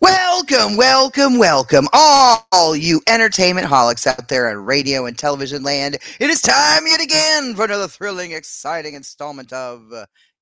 Welcome, welcome, welcome, all you entertainment holics out there in radio and television land. It is time yet again for another thrilling, exciting installment of,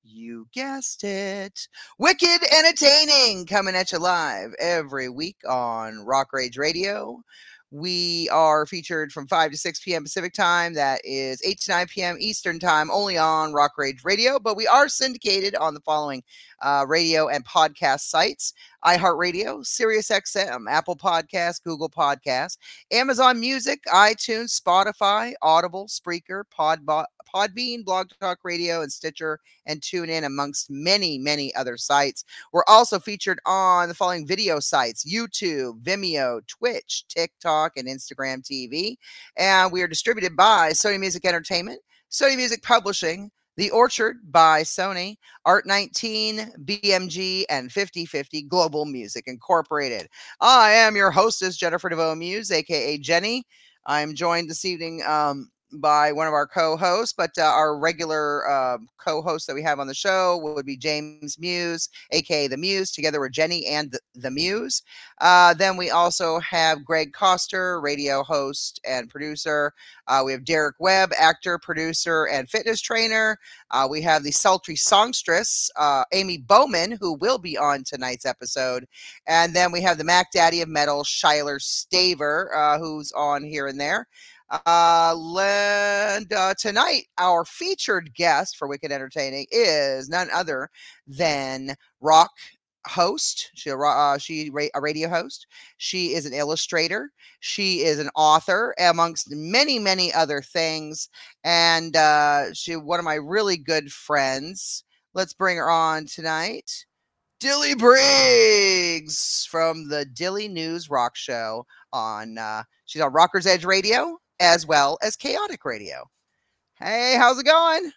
you guessed it, Wicked Entertaining, coming at you live every week on Rock Rage Radio. We are featured from 5 to 6 p.m. Pacific time. That is 8 to 9 p.m. Eastern time, only on Rock Rage Radio. But we are syndicated on the following uh, radio and podcast sites iHeartRadio, SiriusXM, Apple Podcasts, Google Podcasts, Amazon Music, iTunes, Spotify, Audible, Spreaker, Podbot. Podbean, Blog Talk Radio, and Stitcher, and TuneIn, amongst many, many other sites. We're also featured on the following video sites YouTube, Vimeo, Twitch, TikTok, and Instagram TV. And we are distributed by Sony Music Entertainment, Sony Music Publishing, The Orchard by Sony, Art 19, BMG, and 5050 Global Music Incorporated. I am your hostess, Jennifer DeVoe Muse, aka Jenny. I'm joined this evening um, by one of our co-hosts, but uh, our regular uh, co-host that we have on the show would be James Muse, aka the Muse. Together with Jenny and the, the Muse. Uh, then we also have Greg Coster, radio host and producer. Uh, we have Derek Webb, actor, producer, and fitness trainer. Uh, we have the sultry songstress, uh, Amy Bowman, who will be on tonight's episode. And then we have the Mac Daddy of Metal, Shiler Staver, who's on here and there. Uh, and uh, tonight, our featured guest for Wicked Entertaining is none other than rock host. She, uh, she a radio host. She is an illustrator. She is an author, amongst many, many other things. And uh, she one of my really good friends. Let's bring her on tonight. Dilly Brigs from the Dilly News Rock Show on uh, she's on Rockers Edge Radio as well as Chaotic Radio. Hey, how's it going?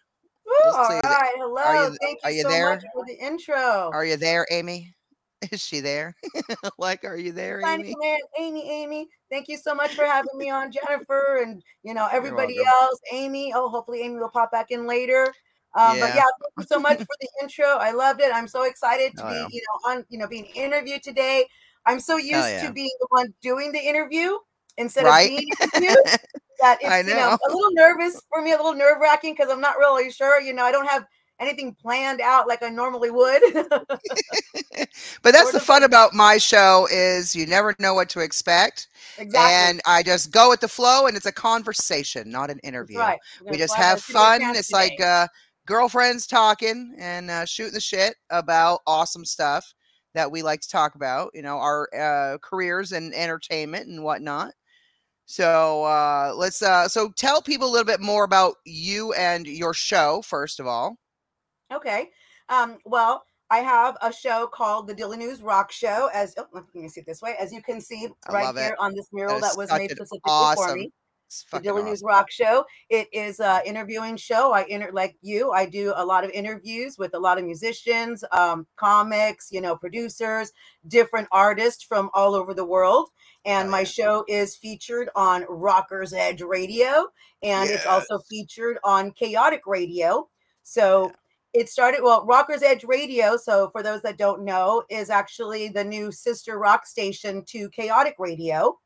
All right, hello. Are you, Thank are you, you so there? much for the intro. Are you there, Amy? Is she there? like, are you there, Amy? man, Amy, Amy. Thank you so much for having me on, Jennifer, and you know everybody else. Amy, oh, hopefully Amy will pop back in later. Um, But Yeah. yeah, thank you so much for the intro. I loved it. I'm so excited to Oh, be, yeah. you know, on, you know, being interviewed today. I'm so used yeah. to being the one doing the interview instead Right? of being that it's I you know know. a little nervous for me, a little nerve wracking because I'm not really sure. You know, I don't have anything planned out like I normally would. But that's Sort the fun about my show is you never know what to expect. exactly. And I just go with the flow and it's a conversation, not an interview. Right. We just have fun. It's today. like uh, girlfriends talking and uh, shooting the shit about awesome stuff that we like to talk about, you know, our uh, careers and entertainment and whatnot. So uh, let's uh, so tell people a little bit more about you and your show, first of all. Okay. Um, well, I have a show called the Dilly News Rock Show. As oh, let me see it this way. As you can see right here on this mural is that was made specifically for me. It's The Dilly News. Rock Show. It is an interviewing show. I inter like you. I do a lot of interviews with a lot of musicians, um, comics, you know, producers, different artists from all over the world. And my show is featured on Rockers Edge Radio, and it's also featured on Chaotic Radio. So it started well rockers edge radio so for those that don't know is actually the new sister rock station to chaotic radio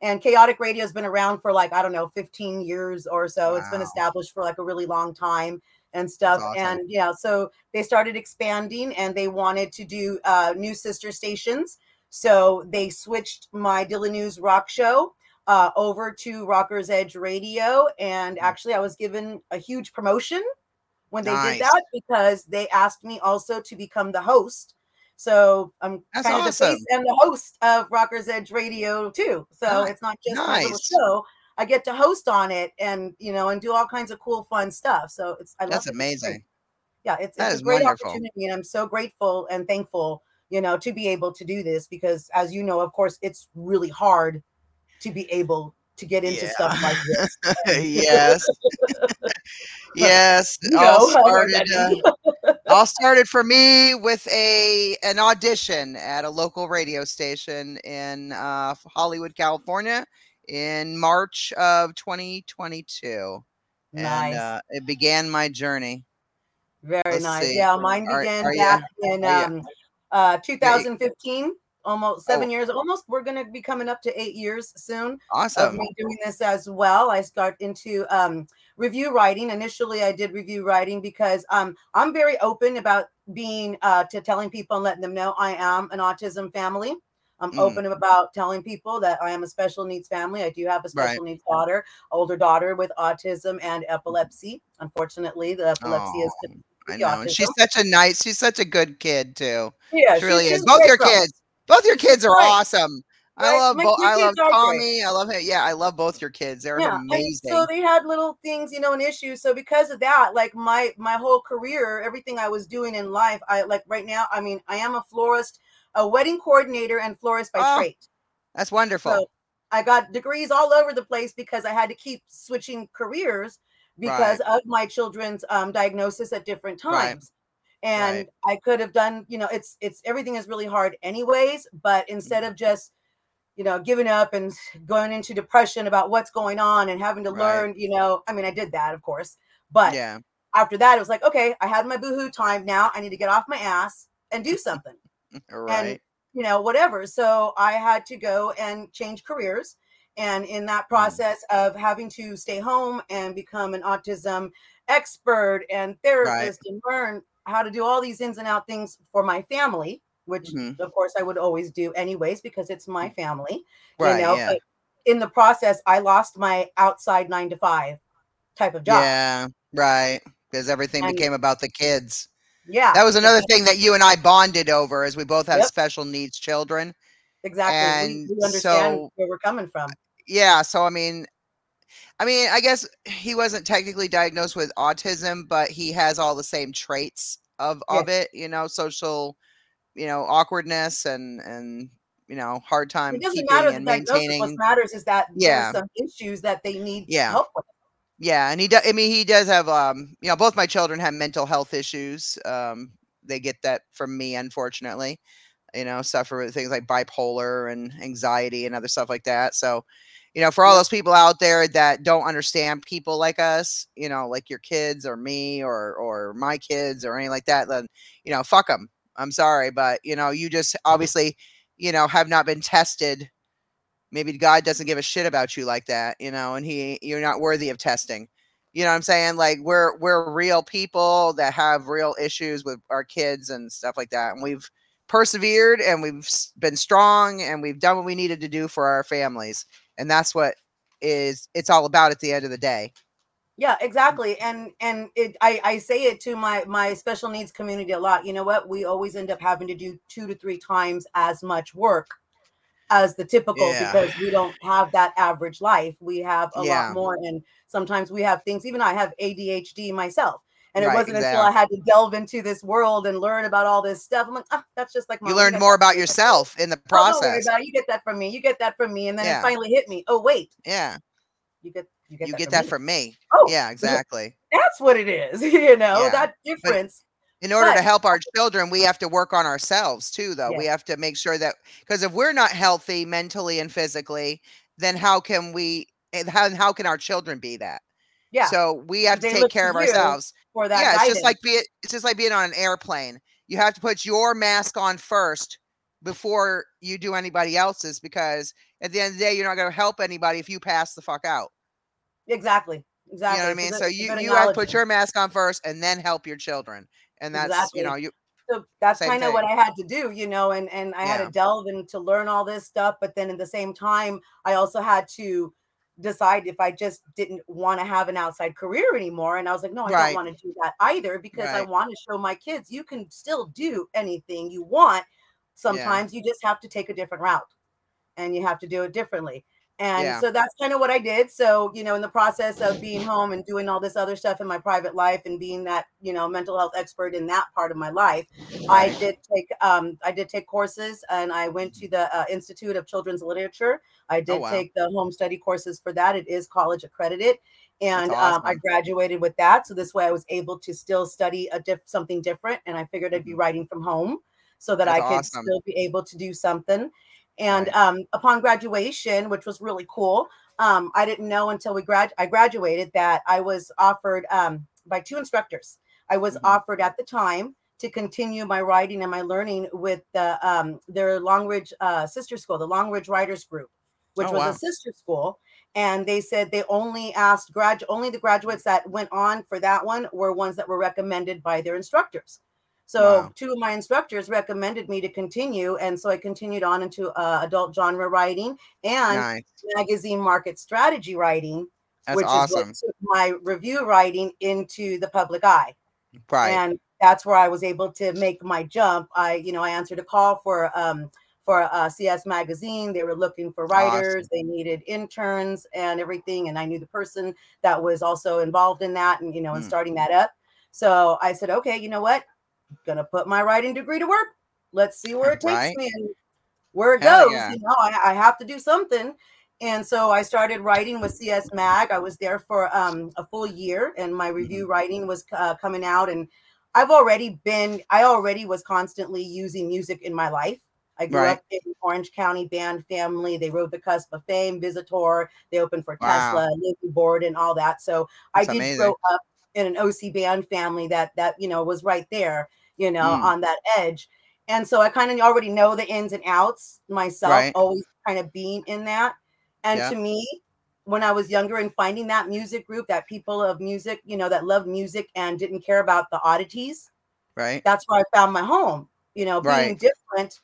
and chaotic radio has been around for like i don't know 15 years or so it's been established for like a really long time and stuff awesome. and yeah so they started expanding and they wanted to do uh, new sister stations so they switched my Dilly News rock show uh, over to rockers edge radio and Mm. actually i was given a huge promotion when they Nice. did that because they asked me also to become the host. So I'm That's kind of the face and the host of Rockers Edge Radio too. So Ni- it's not just my little show. I get to host on it and you know and do all kinds of cool fun stuff. So it's I love That's it. Amazing. Yeah, it's, That it's a great wonderful. opportunity and I'm so grateful and thankful, you know, to be able to do this because as you know, of course, it's really hard to be able to get into stuff like this. yes. yes. You all know how started. Uh, all started for me with a an audition at a local radio station in uh, Hollywood, California, in March of 2022, Nice. and uh, it began my journey. Very Let's nice. see. Yeah, mine began are ya- back in um, uh, 2015, almost seven Oh. years. Almost, we're going to be coming up to eight years soon Awesome. of me doing this as well. I start into um, review writing. Initially, I did review writing because um, I'm very open about being uh, to telling people and letting them know I am an autism family. I'm Mm. open about telling people that I am a special needs family. I do have a Right. special needs daughter, older daughter with autism and epilepsy. Unfortunately, the epilepsy is Oh, I know. And she's such a nice, she's such a good kid too. Yeah, she she's- really is. Both your kids. Both your kids are Right. awesome. I love my both. I love are great. Tommy. I love him. Yeah, I love both your kids. They're yeah, and amazing. so they had little things, you know, and issues. So because of that, like my my whole career, everything I was doing in life, I like right now. I mean, I am a florist, a wedding coordinator, and florist by Oh, trade. That's wonderful. So I got degrees all over the place because I had to keep switching careers because of my children's um, diagnosis at different Right. times. And I could have done, you know, it's it's everything is really hard anyways. But instead Mm-hmm. of just, you know, giving up and going into depression about what's going on and having to Right. learn, you know, I mean, I did that, of course. But yeah. after that, it was like, okay, I had my boohoo time. Now I need to get off my ass and do something Right. you know, whatever. So I had to go and change careers. And in Mm. that process of having to stay home and become an autism expert and therapist and learn how to do all these ins and out things for my family, which Mhm. of course I would always do anyways because it's my family, Right, you know. yeah. But in the process, I lost my outside nine to five type of job. Yeah. Right. Because everything And- became about the kids. Yeah. That was another thing that you and I bonded over, as we both have Yep. special needs children. Exactly. We, and we understand so- where we're coming from. Yeah. So I mean, I mean, I guess he wasn't technically diagnosed with autism, but he has all the same traits of of it. You know, social, you know, awkwardness and and you know, hard time It doesn't keeping matter and maintaining. What matters is that Yeah. some issues that they need Yeah. help with. Yeah, and he does. I mean, he does have. Um, you know, both my children have mental health issues. Um, they get that from me, unfortunately. You know, suffer with things like bipolar and anxiety and other stuff like that. So, you know, for all those people out there that don't understand people like us, you know, like your kids or me or or my kids or anything like that, then you know, fuck them. I'm sorry, but you know, you just obviously, you know, have not been tested maybe God doesn't give a shit about you like that, you know, and he you're not worthy of testing. You know what I'm saying? Like we're we're real people that have real issues with our kids and stuff like that. And we've persevered and we've been strong and we've done what we needed to do for our families. And that's what is it's all about at the end of the day. Yeah, exactly. And and it I, I say it to my my special needs community a lot. You know what? We always end up having to do two to three times as much work as the typical Yeah. because we don't have that average life. We have a Yeah. lot more and sometimes we have things even I have ADHD myself. And it Right, wasn't until I had to delve into this world and learn about all this stuff. I'm like, ah, that's just like You learned more about me." yourself in the Oh, process. about it. You get that from me. You get that from me. And then Yeah. it finally hit me. Oh, wait. Yeah. You get you get You that get from that me. from me. Oh, Yeah, exactly. that's what it is. You know, Yeah. that difference. in order to help our children we have to work on ourselves too though we have to make sure that because if we're not healthy mentally and physically then how can we and how, how can our children be that Yeah. So we have to take care to of ourselves. for that Yeah, it's just like being it's just like being on an airplane. You have to put your mask on first before you do anybody else's because at the end of the day, you're not going to help anybody if you pass the fuck out. exactly. Exactly. You know what I mean? So you you have to put your mask on first and then help your children. And that's Exactly. you know you so that's kind of what. I had to do, you know, and and I had to delve in to learn all this stuff, but then at the same time, I also had to decide if I just didn't want to have an outside career anymore. And I was like, no, I Right. don't want to do that either because I want to show my kids you can still do anything you want. Sometimes you just have to take a different route and you have to do it differently. And Yeah. so that's kind of what I did. So, you know, in the process of being home and doing all this other stuff in my private life and being that, you know, mental health expert in that part of my life, I did take um I did take courses and I went to the uh, Institute of Children's Literature. I did Oh, wow. take the home study courses for that. It is college accredited. And That's um, I graduated with that. So this way I was able to still study a diff- something different. And I figured I'd be writing from home so that I Mm-hmm. Could awesome. still be able to do something. And um, upon graduation, which was really cool, um, I didn't know until we grad I graduated that I was offered um, by two instructors. I was Mhm. offered at the time to continue my writing and my learning with the um, their Long Ridge uh, sister school, the Long Ridge Writers Group, which Oh, was wow. a sister school. And they said they only asked grad only the graduates that went on for that one were ones that were recommended by their instructors. So Wow. two of my instructors recommended me to continue, and so I continued on into uh, adult genre writing and nice. magazine market strategy writing, That's which awesome. is my review writing into the public eye. Right. And that's where I was able to make my jump. I, you know, I answered a call for um for uh, CS magazine. They were looking for writers. They needed interns and everything. And I knew the person that was also involved in that, and you know, in Mm. starting that up. So I said, okay, you know what? Gonna put my writing degree to work. Let's see where it takes Right. me and where it Hell goes. yeah. You know, I, I have to do something. And so I started writing with CS Mag. I was there for um, a full year, and my review Mm-hmm. writing was uh, coming out. And I've already been, I already was constantly using music in my life. I grew Right. up in Orange County band family. They rode the cusp of fame, Visitor. They opened for Wow. Tesla, Lizzie Borden, and all that. So I That's did grow up in an OC band family that that you know was right there, you know, Mm. on that edge. And so I kind of already know the ins and outs myself, Right. always kind of being in that. And Yeah. to me, when I was younger and finding that music group, that people of music, you know, that loved music and didn't care about the oddities, Right. that's where I found my home. You know, being Right. different.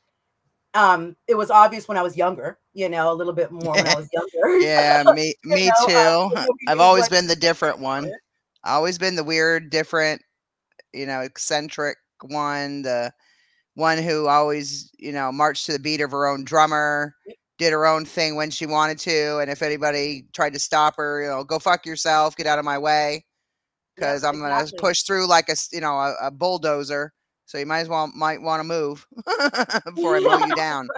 Um, it was obvious when I was younger, you know, a little bit more when I was younger. Yeah, me me know, too. I've always what- been the different one. Always been the weird, different, you know, eccentric one, the one who always, you know, marched to the beat of her own drummer, did her own thing when she wanted to, and if anybody tried to stop her, you know, go fuck yourself, get out of my way, because I'm gonna exactly. push through like a, you know, a, a bulldozer. So you might as well might want to move before I mow you down.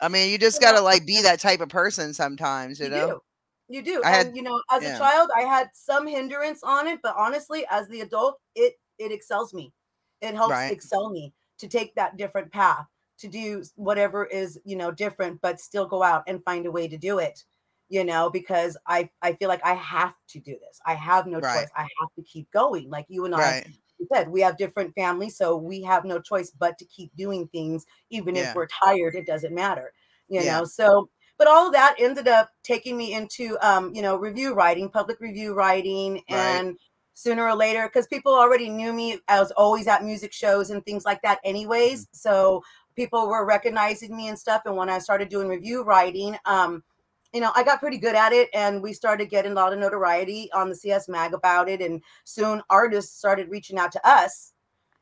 I mean, you just gotta like be that type of person sometimes, you, You know. do. You do. I had- and you know, as yeah. a child, I had some hindrance on it, but honestly, as the adult, it it excels me. It helps Right. excel me to take that different path, to do whatever is, you know, different, but still go out and find a way to do it. You know, because I I feel like I have to do this. I have no Right. choice. I have to keep going. Like you and I Right. you said, we have different families, so we have no choice but to keep doing things, even Yeah. if we're tired. It doesn't matter, you Yeah. know. So, but all of that ended up taking me into, um, you know, review writing, public review writing, Right. Sooner or later, because people already knew me, I was always at music shows and things like that, anyways. Mm-hmm. So people were recognizing me and stuff. And when I started doing review writing, um, you know, I got pretty good at it and we started getting a lot of notoriety on the CS Mag about it. And soon artists started reaching out to us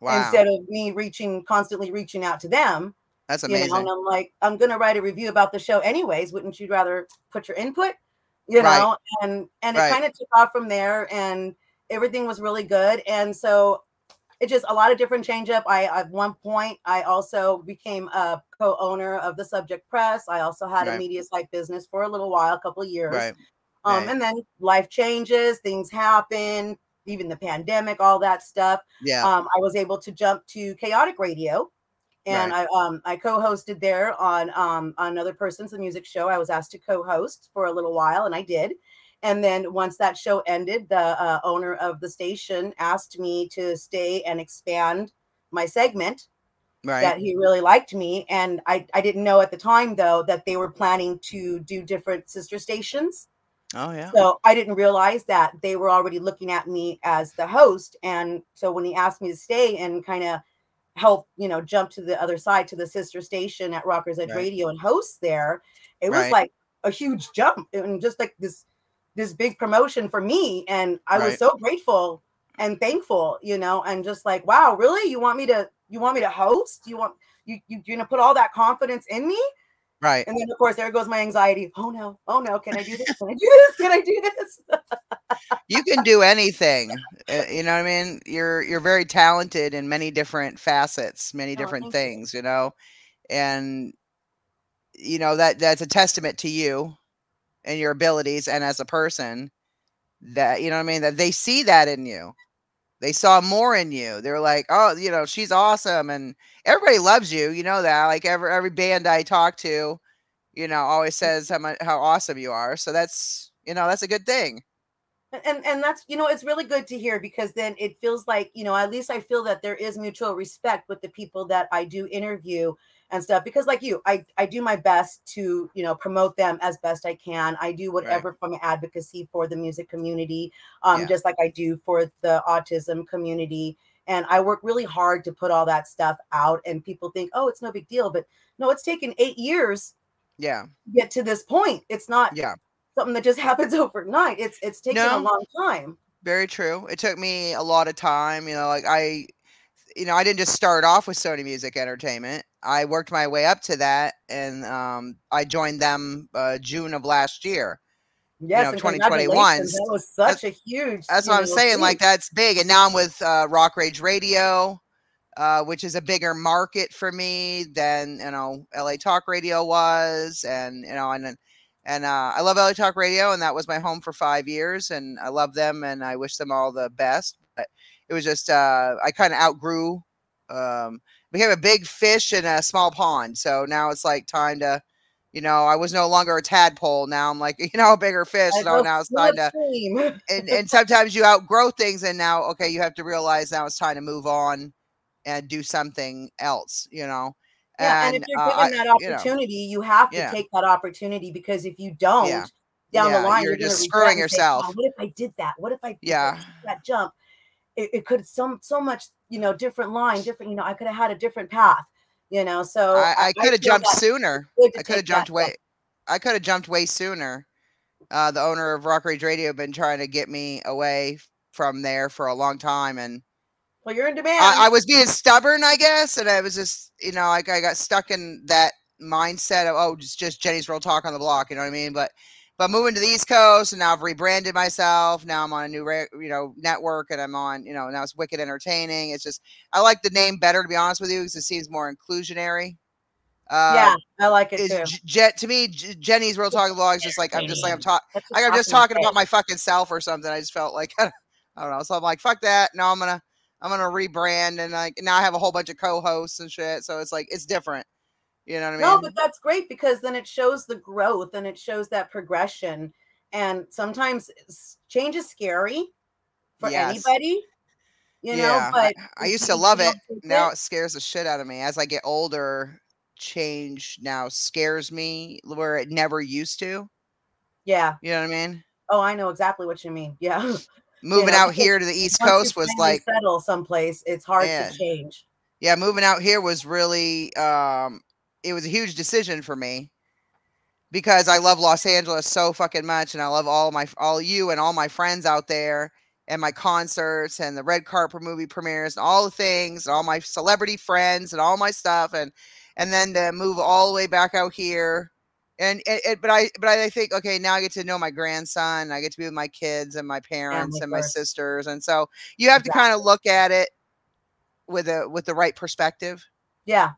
Wow. instead of me reaching, constantly reaching out to them. That's You know, amazing. and I'm like, I'm going to write a review about the show anyways. Wouldn't you rather put your input? You Right. know, and, and it Right. kind of took off from there and everything was really good. And so it just a lot of different change up. I at one point I also became a co-owner of the Subject Press. I also had a media site business for a little while, a couple of years. Right. Um, right. and then life changes, things happen, even the pandemic, all that stuff. Yeah. Um, I was able to jump to Chaotic Radio, and I um I co-hosted there on um on another person's the music show. I was asked to co-host for a little while, and I did. And then once that show ended, the uh, owner of the station asked me to stay and expand my segment Right. that he really liked me. And I, I didn't know at the time, though, that they were planning to do different sister stations. oh yeah. So I didn't realize that they were already looking at me as the host. And so when he asked me to stay and kind of help, you know, jump to the other side to the sister station at Rockers Edge Right. Radio and host there, it was like a huge jump and just like this this big promotion for me. And I was so grateful and thankful, you know, and just like, wow, really? You want me to you want me to host? You want you you you're gonna put all that confidence in me? Right. And then of course there goes my anxiety. Oh no, oh no, can I do this? Can I do this? Can I do this? you can do anything uh, you know what i mean you're you're very talented in many different facets many Oh, different you. things you know and you know that that's a testament to you and your abilities and as a person that you know what i mean that they see that in you. They saw more in you. They're like oh you know she's awesome and everybody loves you you know that like every every band i talk to you know always mm. says how much how awesome you are so that's you know that's a good thing. And and that's you know it's really good to hear because then it feels like you know at least i feel that there is mutual respect with the people that i do interview and stuff because like you i i do my best to you know promote them as best i can i do whatever from advocacy for the music community um Yeah. just like i do for the autism community and i work really hard to put all that stuff out and people think oh it's no big deal but no it's taken eight years yeah to get to this point it's not yeah something that just happens overnight it's it's taken No. a long time Very true. It took me a lot of time. You know, like I, you know, I didn't just start off with Sony Music Entertainment. I worked my way up to that, and um, I joined them uh, June of last year. Yes, know, 2021. That was that's- such a huge. That's what I'm saying. Like that's big, and now I'm with uh, Rock Rage Radio, uh, which is a bigger market for me than you know LA Talk Radio was, and you know, and and uh, I love LA Talk Radio, and that was my home for five years, and I love them, and I wish them all the best. It was just uh, I kind of outgrew, um, became a big fish in a small pond. So now it's like time to, you know, I was no longer a tadpole. Now I'm like, you know, a bigger fish. So now it's time to and and sometimes you outgrow things and now okay you have to realize now it's time to move on and do something else you know yeah, and if you're uh, given I- that you know, opportunity, you have to yeah. take that opportunity because if you don't, Yeah. down Yeah, the line, you're you're, just screwing and say, yourself. "Oh, what if I did that? What if I Yeah. that jump? It, it could some so much, you know, different line, different. You know, I could have had a different path. You know, so i, I could have jumped sooner i could have jumped way i could have jumped way sooner uh the owner of rock rage radio been trying to get me away from there for a long time and Well, you're in demand. I, I was being stubborn, I guess, and I was just, you know, like I got stuck in that mindset of oh, just just Jenny's real talk on the block, you know what I mean? But but moving to the East Coast, and now I've rebranded myself. Now I'm on a new, you know, network, and I'm on, you know, now it's Wicked Entertaining. It's just I like the name better to be honest with you because it seems more inclusionary. Uh, yeah, I like it too. J- Jen, to me, J- Jenny's real talk on the block is just like I'm just like I'm talking. Like I'm just talking about my fucking self or something. I just felt like I don't know. So I'm like, fuck that. No, I'm gonna I'm gonna rebrand and like now I have a whole bunch of co-hosts and shit. So it's like it's different. You know what I mean? No, but that's great because then it shows the growth and it shows that progression. And sometimes change is scary for Yes. anybody, you know. Yeah, I- But I if used to love it. Now it scares the shit out of me. As I get older, change now scares me where it never used to. yeah. You know what I mean? Oh, I know exactly what you mean. Yeah. Moving know, out here to the East Coast was like settle someplace. It's hard Yeah. to change. yeah, moving out here was really um it was a huge decision for me because I love Los Angeles so fucking much and I love all my all you and all my friends out there and my concerts and the red carpet movie premieres and all the things and all my celebrity friends and all my stuff and and then to move all the way back out here and it, it- but I but I think okay now I get to know my grandson. I get to be with my kids and my parents and my sisters. And so you have to kind of look at it with a with the right perspective. Yeah.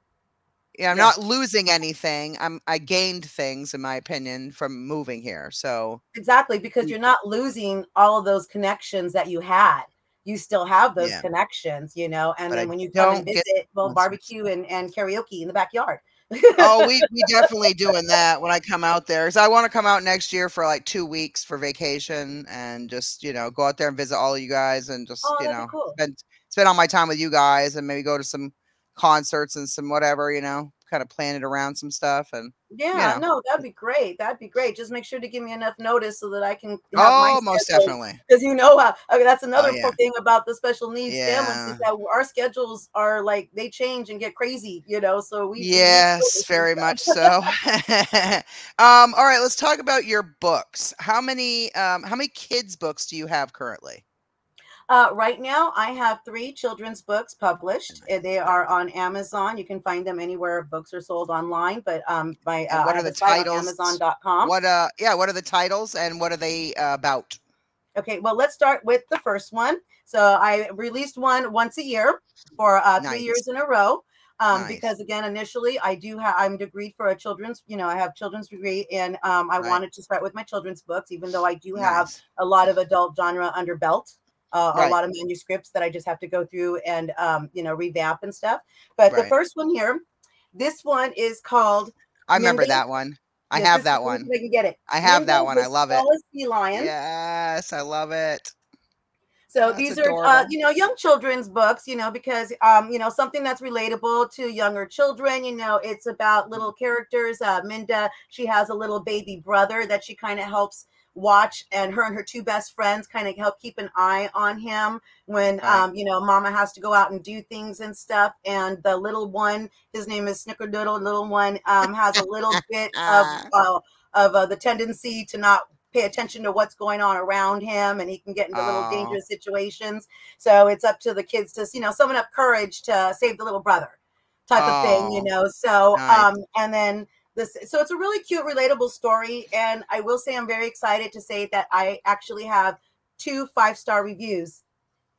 Yeah, I'm Yeah. not losing anything. I'm I gained things in my opinion from moving here. So Exactly. Mm. Because you're not losing all of those connections that you had. You still have those Yeah. connections, you know, and But then when you come and don't get visit, well, barbecue and, and karaoke in the backyard. oh, we we definitely doing that when I come out there. So I want to come out next year for like two weeks for vacation and just you know go out there and visit all of you guys and just Oh, you know cool. spend spend all my time with you guys and maybe go to some concerts and some whatever you know kind of plan it around some stuff and Yeah, know. no, that'd be great. That'd be great. Just make sure to give me enough notice so that I can. oh most definitely Because you know how okay, that's another yeah. thing about the special needs families Yeah. is that our schedules are like they change and get crazy, you know. So we we Yes, and very much so. um, all right, let's talk about your books. How many um how many kids books do you have currently? Uh, right now, I have three children's books published. Uh, They are on Amazon. You can find them anywhere books are sold online. But um, my uh, what are the titles? Amazon.com. What uh yeah, what are the titles and what are they uh, about? Okay, well, let's start with the first one. So I released one once a year for uh, three years in a row. Um, Nice. because again, initially I do have I'm degreed for a children's, you know, I have children's degree, and um, I Right. wanted to start with my children's books, even though I do have a lot of adult genre under belt. Uh, Right. A lot of manuscripts that I just have to go through and um, you know revamp and stuff. But the first one here, this one is called. I remember that one. I yes, have that is- let me one. I can get it. I have that one. I love it. Sea lion. Yes, I love it. So That's these are, uh, you know, young children's books, you know, because, um, you know, something that's relatable to younger children. You know, it's about little characters. Uh, Minda, she has a little baby brother that she kind of helps watch, and her and her two best friends kind of help keep an eye on him when, Right. um, you know, Mama has to go out and do things and stuff. And the little one, his name is Snickerdoodle. Little one um, has a little bit of uh, of uh, the tendency to not pay attention to what's going on around him and he can get into little dangerous situations so it's up to the kids to you know summon up courage to save the little brother type of thing you know so Nice. um and then this so it's a really cute relatable story and i will say i'm very excited to say that i actually have two five star reviews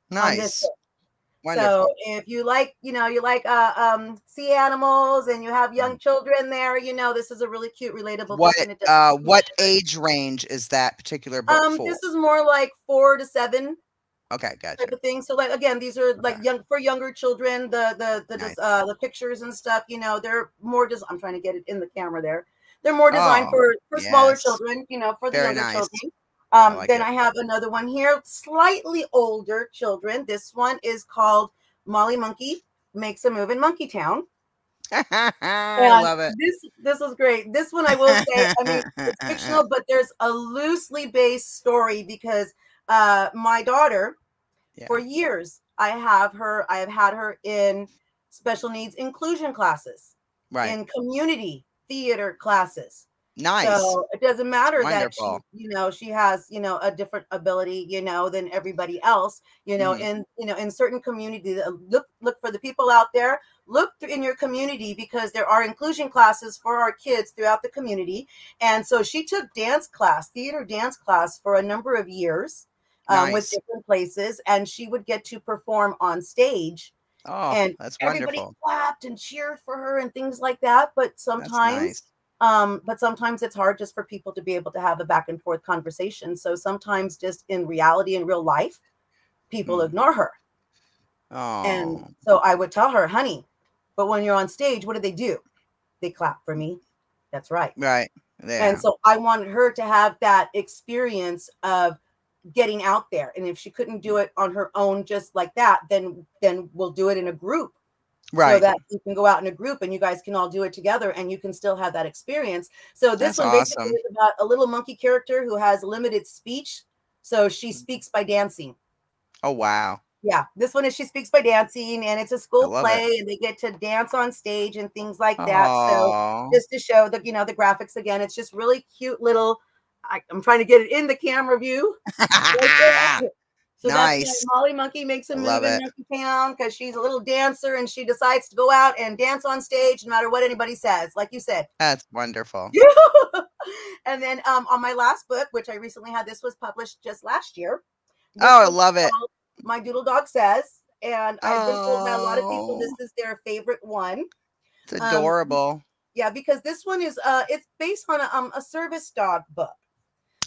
Nice. Wonderful. So if you like, you know, you like uh, um, sea animals and you have young children there, you know, this is a really cute, relatable Mm. what book. uh what age range is that particular book Um, for? this is more like four to seven Okay, gotcha. type of thing. So like again, these are like Okay. young for younger children. The the the Nice. uh, the pictures and stuff, you know, they're more. Des- I'm trying to get it in the camera there. They're more designed Oh, for for smaller children, you know, for the Very younger nice. children. Um, like then it. I have another one here, slightly older children. This one is called Molly Monkey Makes a Move in Monkey Town. I love it. This this was great. This one I will say, I mean, it's fictional, but there's a loosely based story because uh my daughter, Yeah. for years, I have her, I have had her in special needs inclusion classes, Right. in community theater classes. nice. So it doesn't matter that she, you know, she has, you know, a different ability, you know, than everybody else. You know, Mhm. in you know, in certain communities, uh, look look for the people out there. Look in your community because there are inclusion classes for our kids throughout the community. And so she took dance class, theater dance class, for a number of years um, with different places, and she would get to perform on stage. oh, and that's Everybody wonderful. clapped and cheered for her and things like that. But sometimes nice. um but sometimes it's hard just for people to be able to have a back and forth conversation so sometimes just in reality in real life people Hmm. ignore her Oh, and so i would tell her honey but when you're on stage what do they do they clap for me that's right right. And so i wanted her to have that experience of getting out there and if she couldn't do it on her own just like that then then we'll do it in a group right so that you can go out in a group and you guys can all do it together and you can still have that experience. So this That's one basically awesome. is about a little monkey character who has limited speech. So she Mm. speaks by dancing. oh wow. Yeah, this one is she speaks by dancing and it's a school love it. play and they get to dance on stage and things like that. So Oh, just to show the you know the graphics again, it's just really cute little I, I'm trying to get it in the camera view. So that's Nice. Molly Monkey makes a move in. Monkey Town because she's a little dancer and she decides to go out and dance on stage no matter what anybody says, like you said. that's wonderful. and then um, on my last book, which I recently had, this was published just last year. Oh, I love it. My Doodle Dog Says, and I've been told by a lot of people Oh. this is their favorite one. It's um, adorable. Yeah, because this one is uh, it's based on a, um, a service dog book.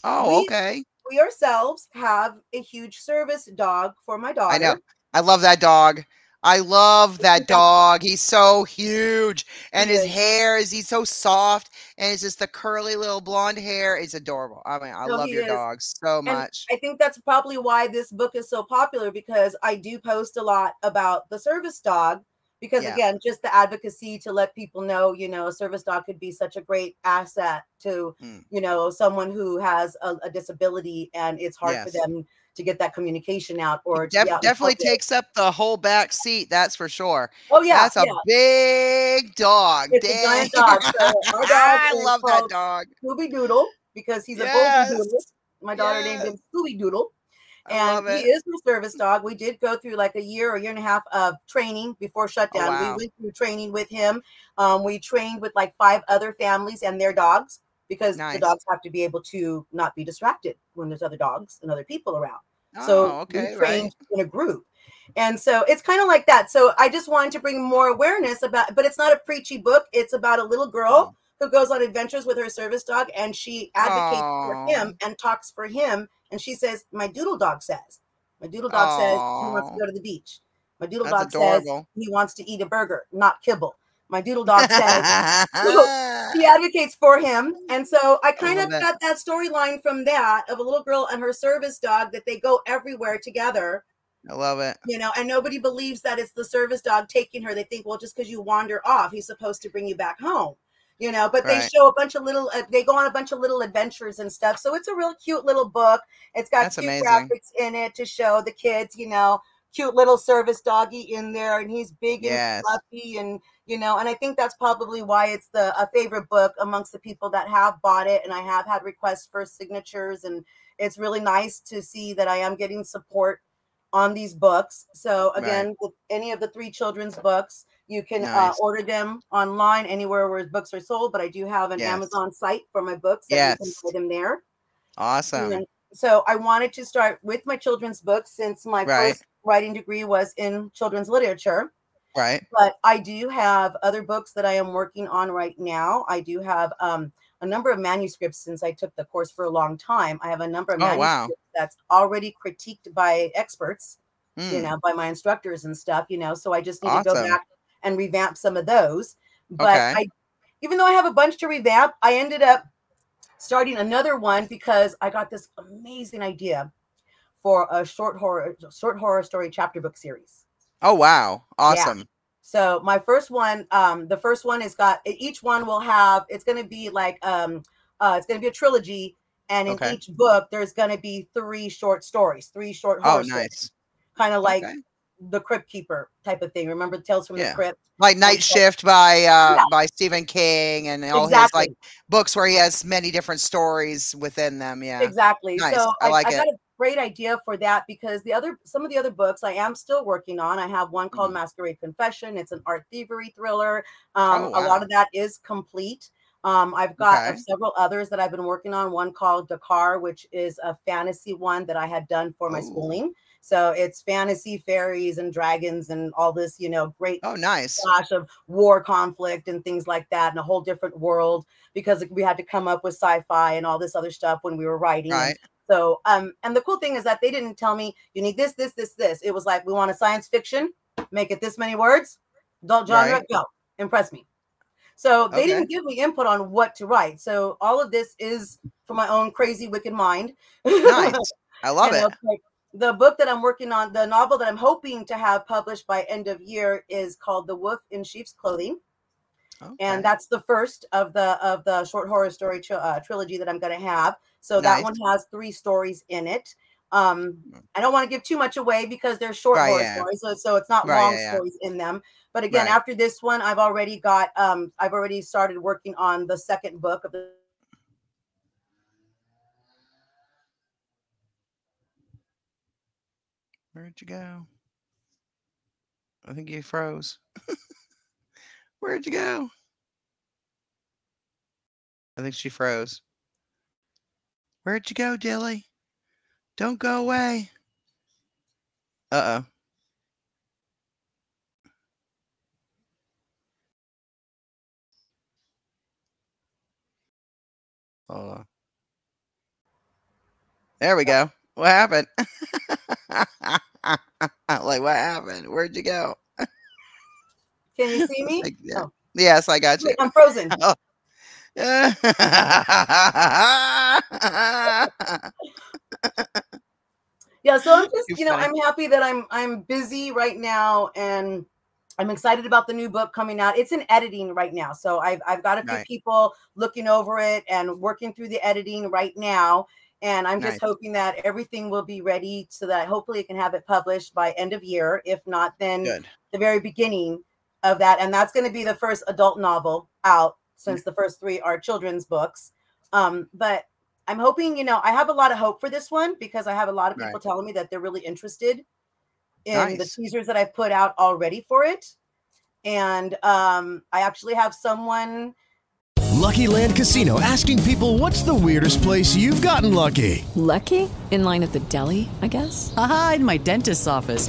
Oh, we- okay. We ourselves have a huge service dog for my daughter. I know. I love that dog. I love that dog. He's so huge, and his hair is he's so soft, and it's just the curly little blonde hair. It's adorable. I mean, I No, love your is. dogs so And much. I think that's probably why this book is so popular because I do post a lot about the service dog. Because Yeah. again, just the advocacy to let people know, you know, a service dog could be such a great asset to, Mm. you know, someone who has a, a disability and it's hard for them to get that communication out or to Def- out definitely takes up the whole back seat. That's for sure. Oh yeah, That's a big dog. It's a Dang. giant dog. So dog I love that dog. Scooby Doodle because he's a Yes. golden doodle. My daughter named him Scooby Doodle. And he is the service dog. We did go through like a year or year and a half of training before shutdown. Oh, wow. We went through training with him. Um, we trained with like five other families and their dogs because Nice. the dogs have to be able to not be distracted when there's other dogs and other people around. So oh, okay, we right. trained in a group. And so it's kind of like that. So I just wanted to bring more awareness about, but it's not a preachy book. It's about a little girl who goes on adventures with her service dog and she advocates for him and talks for him. And she says, My doodle dog says, My doodle dog says he wants to go to the beach. My doodle That's dog says he wants to eat a burger, not kibble. My doodle dog says she advocates for him. And so I kind of love it. got that storyline from that of a little girl and her service dog that they go everywhere together I love it. you know, and nobody believes that it's the service dog taking her. They think, well, just because you wander off, he's supposed to bring you back home, you know. But they Right. show a bunch of little, uh, they go on a bunch of little adventures and stuff. So it's a real cute little book. It's got That's cute amazing. graphics in it to show the kids, you know, cute little service doggy in there, and he's big and Yes. fluffy, and you know, and I think that's probably why it's the a favorite book amongst the people that have bought it, and I have had requests for signatures, and it's really nice to see that I am getting support on these books. So Right. again, with any of the three children's books, you can uh, order them online anywhere where books are sold. But I do have an Yes. Amazon site for my books, that you can buy them there. Awesome. And so I wanted to start with my children's books since my Right. first writing degree was in children's literature. Right. But I do have other books that I am working on right now. I do have um, a number of manuscripts since I took the course for a long time. I have a number of Oh, wow. manuscripts that's already critiqued by experts, you Mm. know, by my instructors and stuff, you know. So I just need to go back and revamp some of those. But Okay. I, even though I have a bunch to revamp, I ended up starting another one because I got this amazing idea for a short horror short horror story chapter book series. Oh wow. Awesome. So my first one, um, the first one is got each one will have it's gonna be like um uh it's gonna be a trilogy, and in Okay. each book there's gonna be three short stories, three short Oh horror nice. kind of like Okay. the Crypt Keeper type of thing. Remember Tales from Yeah. the Crypt? Like Night. Shift by uh Yeah. by Stephen King and all his like books where he has many different stories within them. Yeah. Exactly. Nice. So I like I it. got a great idea for that because the other some of the other books I am still working on. I have one called Mhm. Masquerade Confession. It's an art thievery thriller. Um, Oh, A lot of that is complete. Um, I've got Okay. several others that I've been working on. One called Dakar, which is a fantasy one that I had done for my Ooh. schooling. So it's fantasy, fairies, and dragons, and all this, you know, great Oh nice. clash of war conflict and things like that, and a whole different world because we had to come up with sci-fi and all this other stuff when we were writing. Right. So, um, and the cool thing is that they didn't tell me you need this, this, this, this. It was like we want a science fiction, make it this many words, adult genre, Right. go, impress me. So they Okay. didn't give me input on what to write. So all of this is from my own crazy, wicked mind. Nice. I love it. like, the book that I'm working on, the novel that I'm hoping to have published by end of year is called The Wolf in Sheep's Clothing Okay. and that's the first of the of the short horror story tri- uh, trilogy that I'm going to have. So that one has three stories in it. Um, I don't want to give too much away because they're short Right, horror yeah. stories, so, so it's not Right, long yeah, yeah. stories in them. But again, Right. after this one, I've already got um, I've already started working on the second book of the Where'd you go? I think you froze. Where'd you go? I think she froze. Where'd you go, Dilly? Don't go away. Uh oh. Hold on. There we go. What happened? like, what happened? Where'd you go? Can you see me? Like, yeah. Oh, Yes, I got you. wait, I'm frozen. Oh. Yeah, so I'm just, You're know. I'm happy that I'm I'm busy right now and I'm excited about the new book coming out. It's in editing right now. So I've I've got a few Right. people looking over it and working through the editing right now. And I'm just Nice. hoping that everything will be ready so that hopefully I can have it published by end of year. If not, then Good. the very beginning of that. And that's going to be the first adult novel out since the first three are children's books. Um, but I'm hoping, you know, I have a lot of hope for this one because I have a lot of people Right. telling me that they're really interested in the Nice. teasers that I've put out already for it. And um, I actually have someone Lucky Land Casino asking people what's the weirdest place you've gotten lucky? Lucky? In line at the deli, I guess? Haha, in my dentist's office.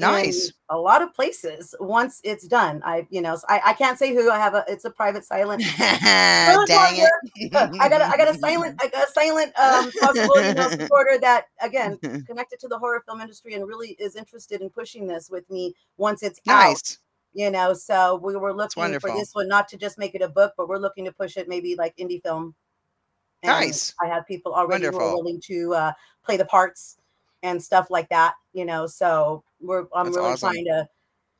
Nice. a lot of places once it's done. I, you know, I, I can't say who I have a, it's a private silent. Dang it. I got a, I got a silent, I got a silent, um, possible supporter that again, connected to the horror film industry and really is interested in pushing this with me once it's out Nice. you know so we were looking for this one not to just make it a book but we're looking to push it maybe like indie film And Nice. i have people already who are willing to uh, play the parts and stuff like that you know so we're i'm That's really awesome. trying to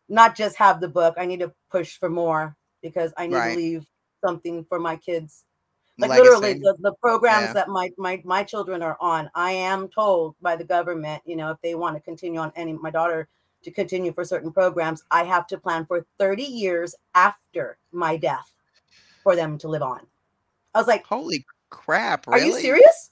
not just have the book i need to push for more because i need Right. to leave something for my kids like Legacy. literally the, the programs Yeah. that my, my my children are on i am told by the government you know if they want to continue on any my daughter to continue for certain programs i have to plan for 30 years after my death for them to live on i was like Holy crap. are you serious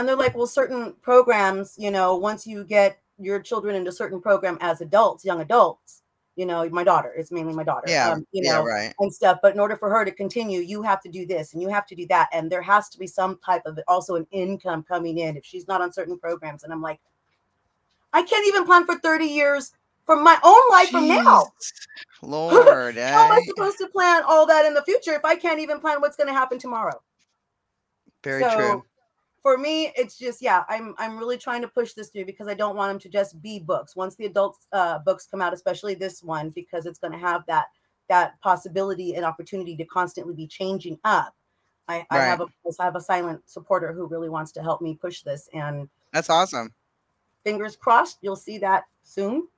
and they're like well certain programs you know once you get your children into certain program as adults young adults you know my daughter it's mainly my daughter Yeah. um, you yeah, know right. and stuff. But in order for her to continue, you have to do this and you have to do that. And there has to be some type of also an income coming in if she's not on certain programs. And I'm like, I can't even plan for 30 years from my own life from now. Lord. How am I eh? supposed to plan all that in the future if I can't even plan what's going to happen tomorrow? Very so true. For me, it's just yeah, I'm I'm really trying to push this through because I don't want them to just be books. Once the adult uh, books come out, especially this one, because it's going to have that that possibility and opportunity to constantly be changing up. I, I have a I have a silent supporter who really wants to help me push this, and That's awesome. fingers crossed, you'll see that soon.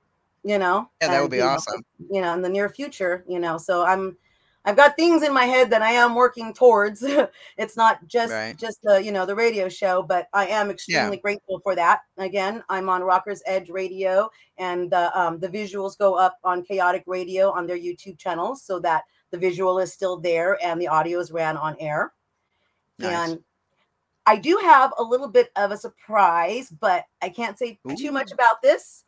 You know, Yeah, that would be you know, awesome. you know, in the near future, you know. So I'm I've got things in my head that I am working towards. it's not just Right. just the, you know, the radio show, but I am extremely grateful for that. Again, I'm on Rockers Edge Radio and the um the visuals go up on Chaotic Radio on their YouTube channel, so that the visual is still there and the audio is ran on air. Nice. And I do have a little bit of a surprise, but I can't say too much about this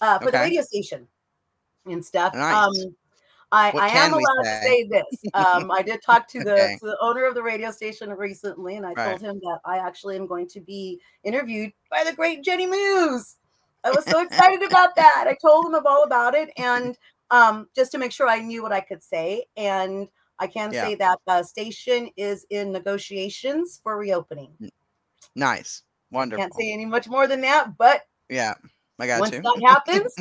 uh, for the radio station and stuff. Nice. Um, I, I am allowed say? to say this. Um, I did talk to the, Okay. to the owner of the radio station recently, and I Right. told him that I actually am going to be interviewed by the great Jenny Muse. I was so excited about that. I told him all about it, and um, just to make sure I knew what I could say. And I can Yeah. say that the station is in negotiations for reopening. Nice. Wonderful. Can't say any much more than that, but Yeah. I got once you. that happens,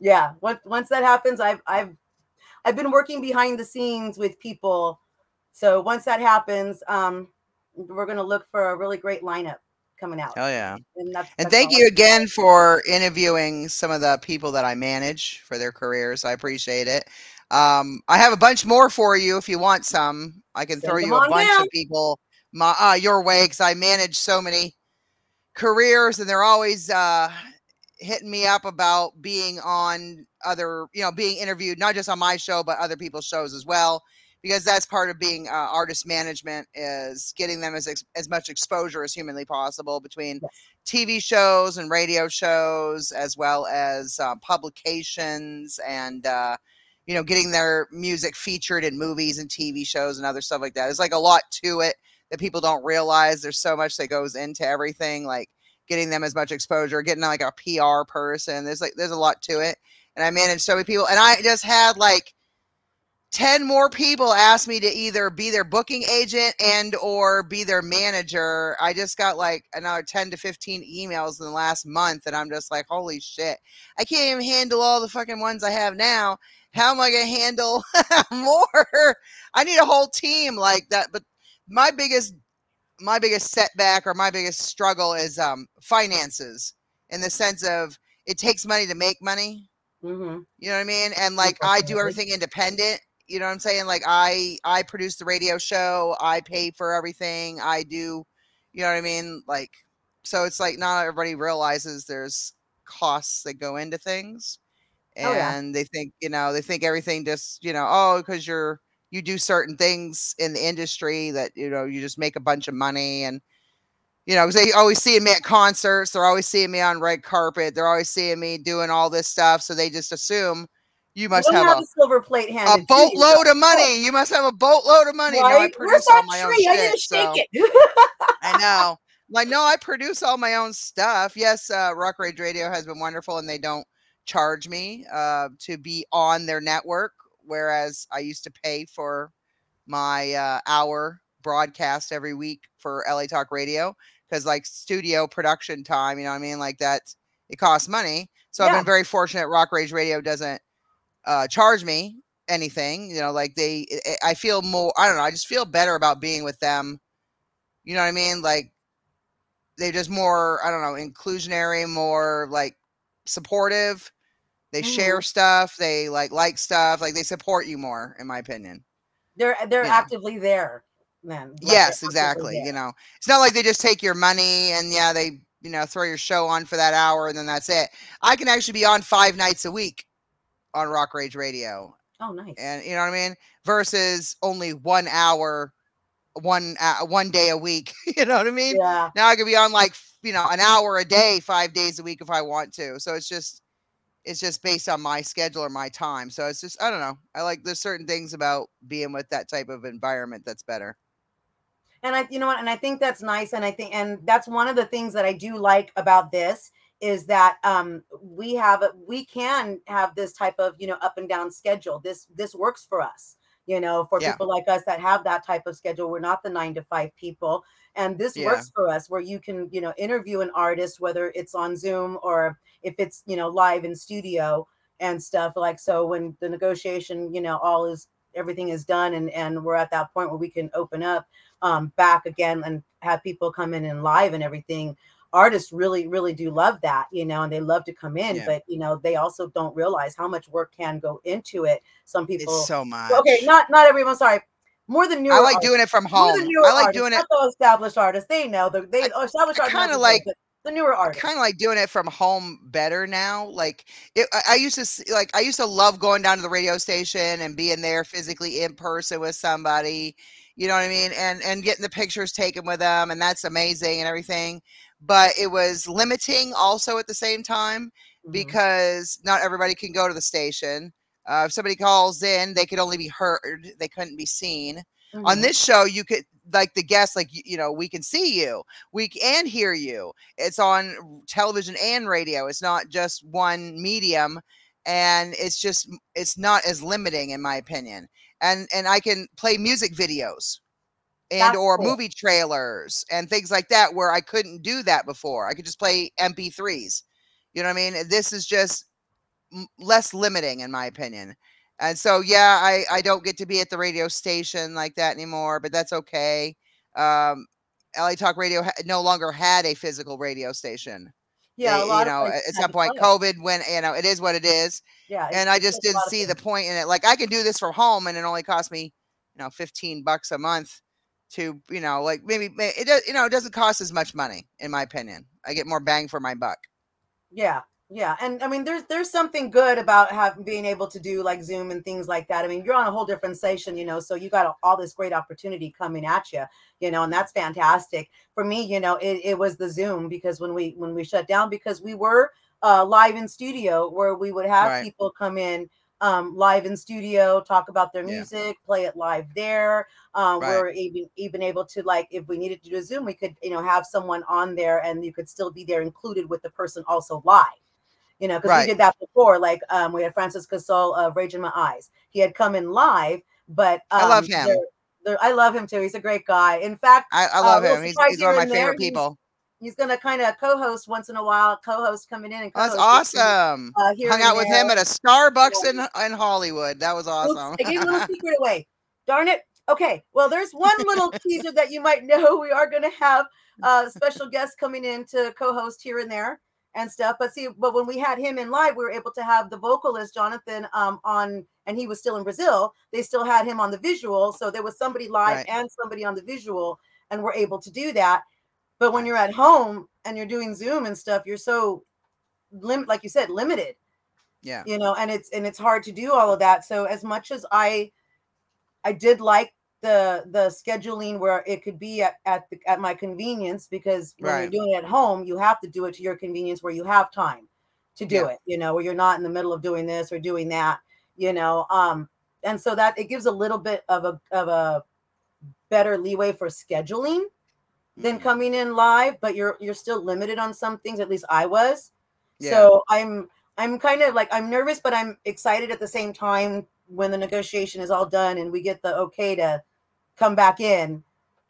yeah, once once that happens, I've I've I've been working behind the scenes with people. So once that happens, um, we're gonna look for a really great lineup coming out. Hell yeah. And that's And that's thank you again for interviewing some of the people that I manage for their careers. I appreciate it. Um, I have a bunch more for you if you want some. I can Send throw you a bunch of people my, uh, your way because I manage so many careers and they're always uh, hitting me up about being on other, you know, being interviewed, not just on my show, but other people's shows as well. Because that's part of being uh, artist management is getting them as ex- as much exposure as humanly possible between TV shows and radio shows, as well as uh, publications and uh, you you know, getting their music featured in movies and TV shows and other stuff like that. There's like a lot to it that people don't realize. There's so much that goes into everything, like getting them as much exposure, getting like a PR person. There's like there's a lot to it. And I managed so many people, and I just had like 10 more people ask me to either be their booking agent and or be their manager i just got like another 10 to 15 emails in the last month and i'm just like holy shit i can't even handle all the fucking ones i have now how am i going to handle more i need a whole team like that but my biggest my biggest setback or my biggest struggle is um finances in the sense of it takes money to make money Mm-hmm. you know what I mean? And like I do everything independent. You know what I'm saying? Like I I produce the radio show, I pay for everything, I do you know what I mean? Like so it's like not everybody realizes there's costs that go into things. Oh, yeah. And they think, you know, they think everything just, you know, oh, because you're you do certain things in the industry that, you know, you just make a bunch of money and you know, because they always seeing me at concerts, they're always seeing me on red carpet, they're always seeing me doing all this stuff. So they just assume you must have, have a, a silver plate a handed. you, boatload of money. You must have a boatload of money. No, I Right? produce all my own tree? I shit. so shake it. I know. Like, no, I produce all my own stuff. Yes, uh, Rock Rage Radio has been wonderful, and they don't charge me uh, to be on their network, whereas I used to pay for my uh, hour broadcast every week for LA Talk Radio because, like, studio production time, you know what I mean? Like, that it costs money. So I've been very fortunate. Rock Rage Radio doesn't uh, charge me anything. You know, like they, I feel more. I don't know. I just feel better about being with them. You know what I mean? Like they're just more. I don't know, inclusionary, more like supportive. They share stuff. They like like stuff. Like they support you more, in my opinion. They're they're Yeah. actively there. Then Like, yes, exactly. there. You know, it's not like they just take your money and yeah, they you know throw your show on for that hour and then that's it. I can actually be on five nights a week on Rock Rage Radio. Oh, nice. and you know what I mean, versus only one hour, one uh, one day a week. you know what I mean? yeah. Now I could be on like you know an hour a day, five days a week if I want to. So it's just it's just based on my schedule or my time. So it's just I don't know. I like there's certain things about being with that type of environment that's better. and i you know what and i think that's nice and i think and that's one of the things that i do like about this is that um we have we can have this type of you know up and down schedule this this works for us you know for Yeah. people like us that have that type of schedule we're not the nine to five people and this Yeah. works for us where you can you know interview an artist whether it's on zoom or if it's you know live in studio and stuff like so when the negotiation you know all is everything is done and and we're at that point where we can open up um back again and have people come in and live and everything artists really really do love that you know and they love to come in Yeah. but you know they also don't realize how much work can go into it some people It's so much. okay not not everyone sorry more than newer I like artists, doing it from home. I like artists, doing it. established artists they know the they established I artists kinda like- the newer artists kind of like doing it from home better now. Like it, I, I used to like I used to love going down to the radio station and being there physically in person with somebody. You know what I mean? And and getting the pictures taken with them, and that's amazing and everything. But it was limiting also at the same time Mhm. because not everybody can go to the station. Uh, if somebody calls in, they could only be heard; they couldn't be seen on Mhm. this show you could like the guests like you, you know we can see you we can hear you it's on television and radio it's not just one medium and it's just it's not as limiting in my opinion and and i can play music videos and That's or cool. movie trailers and things like that where i couldn't do that before. I could just play mp3s you know what i mean? This is just m- less limiting in my opinion. And so yeah i i don't get to be at the radio station like that anymore but that's okay. Um la talk radio ha- no longer had a physical radio station yeah They- a lot you know at some point close. covid when you know it is what it is yeah and i just didn't see the point in it like i can do this from home and it only costs me you know 15 bucks a month to you know like maybe it does you know it doesn't cost as much money in my opinion i get more bang for my buck Yeah, yeah, and I mean, there's there's something good about having being able to do like Zoom and things like that. I mean, you're on a whole different station, you know, so you got all this great opportunity coming at you, you know, and that's fantastic. For me, you know, it, it was the Zoom because when we when we shut down because we were uh, live in studio where we would have Right. people come in um, live in studio, talk about their Yeah. music, play it live there. Um, Right. We're even even able to like if we needed to do a Zoom, we could you know have someone on there, and you could still be there included with the person also live. You know, because Right. we did that before. Like um, we had Francis Gasol of Rage in My Eyes. He had come in live, but um, I love him. there- there- I love him too. He's a great guy. In fact, I, I uh, love little him. He's, he's one of my and there. favorite He's- people. he's gonna kind of co-host once in a while. Co-host coming in and That's co-host me, awesome. Uh, here Hung out with him at a Starbucks in, in Hollywood. That was awesome. I gave a little secret away. Darn it. Okay. Well, there's one little teaser that you might know. We are going to have uh, special guests coming in to co-host here and there and stuff. But see, but when we had him in live, we were able to have the vocalist Jonathan um, on, and he was still in Brazil. They still had him on the visual, so there was somebody live Right. and somebody on the visual, and we're able to do that. But when you're at home and you're doing Zoom and stuff, you're so lim- like you said, limited yeah. you know and it's and it's hard to do all of that so as much as i i did like the the scheduling where it could be at at, the, at my convenience because when Right. you're doing it at home you have to do it to your convenience where you have time to do Yeah. it you know where you're not in the middle of doing this or doing that you know um and so that it gives a little bit of a of a better leeway for scheduling than Mhm. coming in live but you're you're still limited on some things at least i was Yeah. so i'm i'm kind of like i'm nervous but i'm excited at the same time when the negotiation is all done and we get the okay to come back in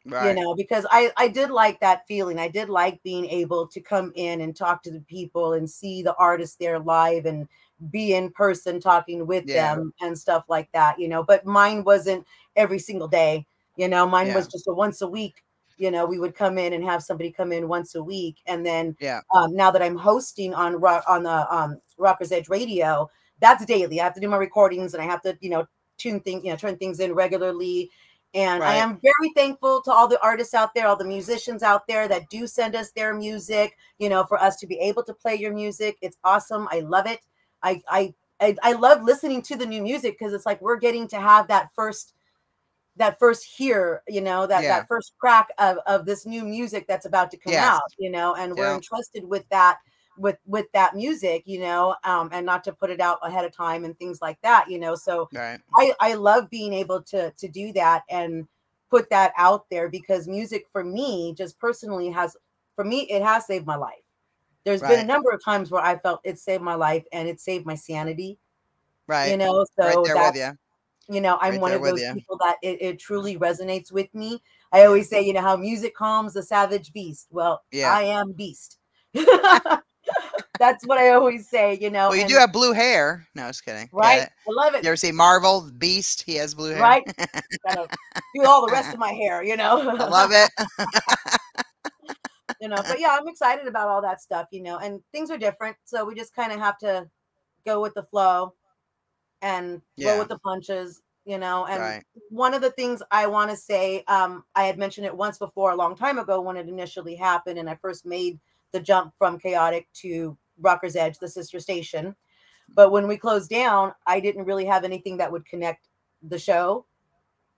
right. you know because i i did like that feeling i did like being able to come in and talk to the people and see the artists there live and be in person talking with Yeah. them and stuff like that you know but mine wasn't every single day you know mine Yeah. was just a once a week you know we would come in and have somebody come in once a week and then Yeah. um, now that i'm hosting on rock on the um, rockers edge radio that's daily i have to do my recordings and i have to you know tune things you know turn things in regularly and I am very thankful to all the artists out there, all the musicians out there that do send us their music, you know, for us to be able to play your music. It's awesome. I love it. I I I, I love listening to the new music because it's like we're getting to have that first that first hear, you know, that Yeah. that first crack of of this new music that's about to come Yes. out, you know, and we're entrusted with that with with that music, you know, um, and not to put it out ahead of time and things like that, you know. So Right. I, I love being able to to do that and put that out there because music for me just personally has for me it has saved my life there's been a number of times where i felt it saved my life and it saved my sanity Right. you know so right there with that's you. you know i'm Right one of those ya. people that it, it truly resonates with me i always say you know how music calms the savage beast well Yeah. i am beast that's what i always say you know Well, you and- do have blue hair. No, just kidding. Right i love it You ever see Marvel Beast? He has blue hair. right gotta do all the rest of my hair you know I love it. you know but yeah i'm excited about all that stuff you know and things are different so we just kind of have to go with the flow and Yeah. roll with the punches you know and Right. one of the things i want to say um i had mentioned it once before a long time ago when it initially happened and i first made the jump from chaotic to rockers edge the sister station but when we closed down i didn't really have anything that would connect the show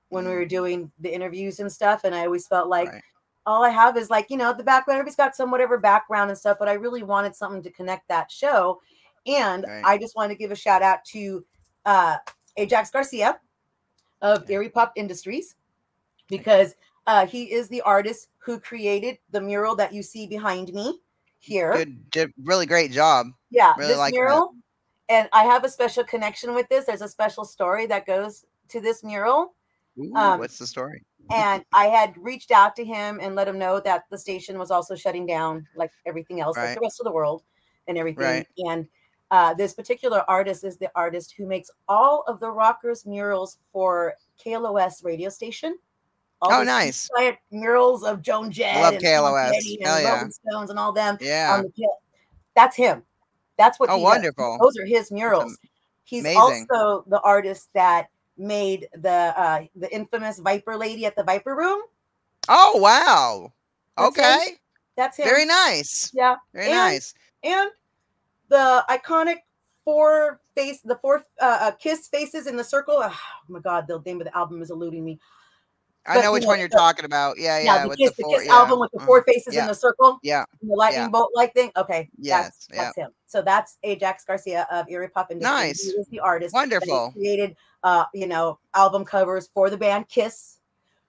when we were doing the interviews and stuff and i always felt like Mm. Right. all I have is like, you know, the background, everybody's got some whatever background and stuff, but I really wanted something to connect that show. And Right. I just want to give a shout out to uh, Ajax Garcia of Erie Pop Industries because uh, he is the artist who created the mural that you see behind me here. Good, did really great job. Yeah, Really this like that. mural. And I have a special connection with this. There's a special story that goes to this mural. Ooh, Um, what's the story? and I had reached out to him and let him know that the station was also shutting down, like everything else, like the rest of the world, and everything. Right. And uh, this particular artist is the artist who makes all of the rockers murals for KLOS radio station. Oh, nice. murals of Joan Jett, love and KLOS. And Hell yeah. Rolling Stones, and all them. Yeah. on the that's him. That's what. Oh, he does. wonderful. Those are his murals. He's amazing. also the artist that made the uh the infamous Viper lady at the Viper Room. Oh wow. That's him. Okay. That's him. Very nice. Yeah. Very And- nice. And the iconic four face, the four uh, uh, kiss faces in the circle. Oh my God, the name of the album is eluding me. I but, know you which know, one you're the- talking about. Yeah, yeah, yeah, the with Kiss, the four, Kiss yeah. album with the mhm, four faces yeah, in the circle, Yeah, the lightning bolt like thing. Okay, Yes, that's yeah. that's him. So that's Ajax Garcia of Erie Pop Industry. Nice. He is the artist. Wonderful. created, uh, you know, album covers for the band Kiss.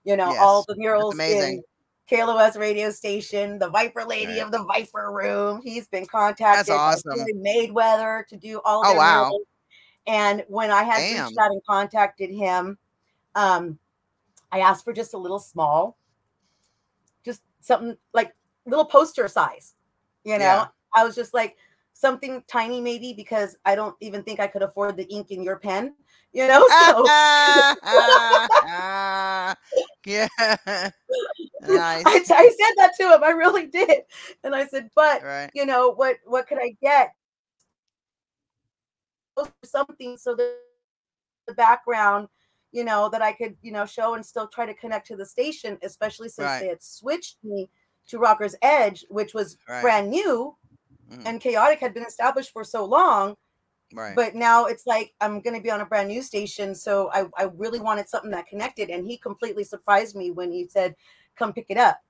You know, all the murals amazing. in KLOS radio station, the Viper Lady Right. of the Viper Room. He's been contacted by awesome. Floyd Mayweather to do all of Oh, wow. murals. And when I had Damn. reached out and contacted him, um, I asked for just a little small, just something like little poster size. You know, Yeah. I was just like something tiny, maybe because I don't even think I could afford the ink in your pen. You know, so yeah. I. I said that to him. I really did, and I said, but Right. you know what? What could I get? Something so that the background, you know, that I could, you know, show and still try to connect to the station, especially since Right. they had switched me to Rocker's Edge, which was Right. brand new, Mhm. and Chaotic had been established for so long. Right. But now it's like I'm going to be on a brand new station, so I, I really wanted something that connected, and he completely surprised me when he said, "Come pick it up."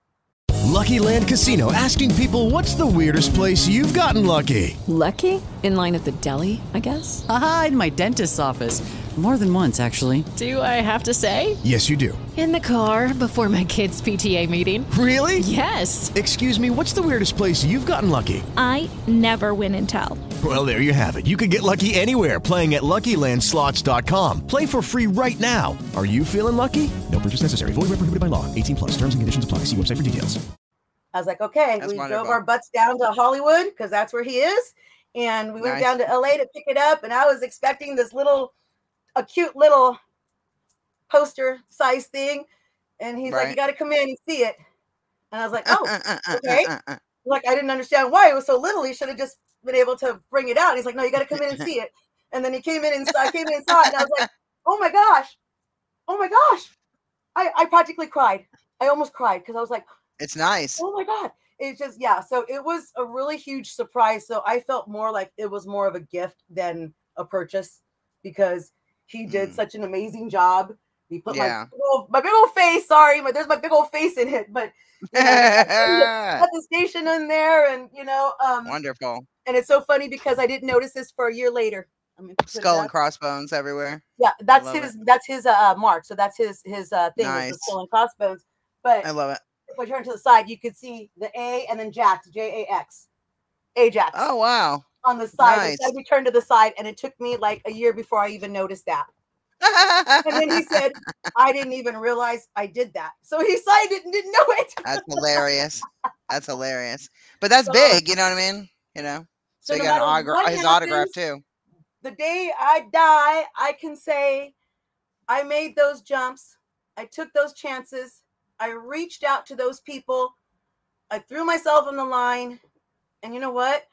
Lucky Land Casino asking people what's the weirdest place you've gotten lucky? Lucky? In line at the deli, I guess? Aha, in my dentist's office. More than once, actually. Do I have to say? Yes, you do. In the car before my kids' PTA meeting. Really? Yes. Excuse me, what's the weirdest place you've gotten lucky? I never win and tell. Well, there you have it. You can get lucky anywhere playing at LuckyLandSlots.com. Play for free right now. Are you feeling lucky? No purchase necessary. Void where prohibited by law. 18 plus. Terms and conditions apply. See website for details. I was like, okay. That's we drove our butts down to Hollywood because that's where he is. And we went down to LA to pick it up. And I was expecting this little, a cute little poster size thing. And he's like, you got to come in and see it. And I was like, uh, uh, oh, uh, okay. like I didn't understand why it was so little. He should have just been able to bring it out. He's like, no, you got to come in and see it. And then he came in and I came in and saw it. And I was like, oh my gosh. Oh my gosh. I, I practically cried. I almost cried because I was like, It's nice. oh my god it's just yeah so it was a really huge surprise so i felt more like it was more of a gift than a purchase because he did Mm. such an amazing job he put Yeah. my, big old, my big old face sorry but there's my big old face in it but you know, the station in there and you know um Wonderful. and it's so funny because i didn't notice this for a year later I mean, Skull and crossbones everywhere. yeah that's his that's his uh mark so that's his his uh thing Nice. the skull and crossbones but I love it. if I turn to the side, you could see the A and then Jax, J A X, Ajax Oh wow. On the side. nice. Instead, we turned to the side, and it took me like a year before I even noticed that. And then he said, I didn't even realize I did that. So he signed it and didn't know it. That's hilarious. That's hilarious. But that's So- big, you know what I mean? You know. So, no got autogra- his autograph too. The day I die, I can say I made those jumps. I took those chances. I reached out to those people. I threw myself on the line. And you know what?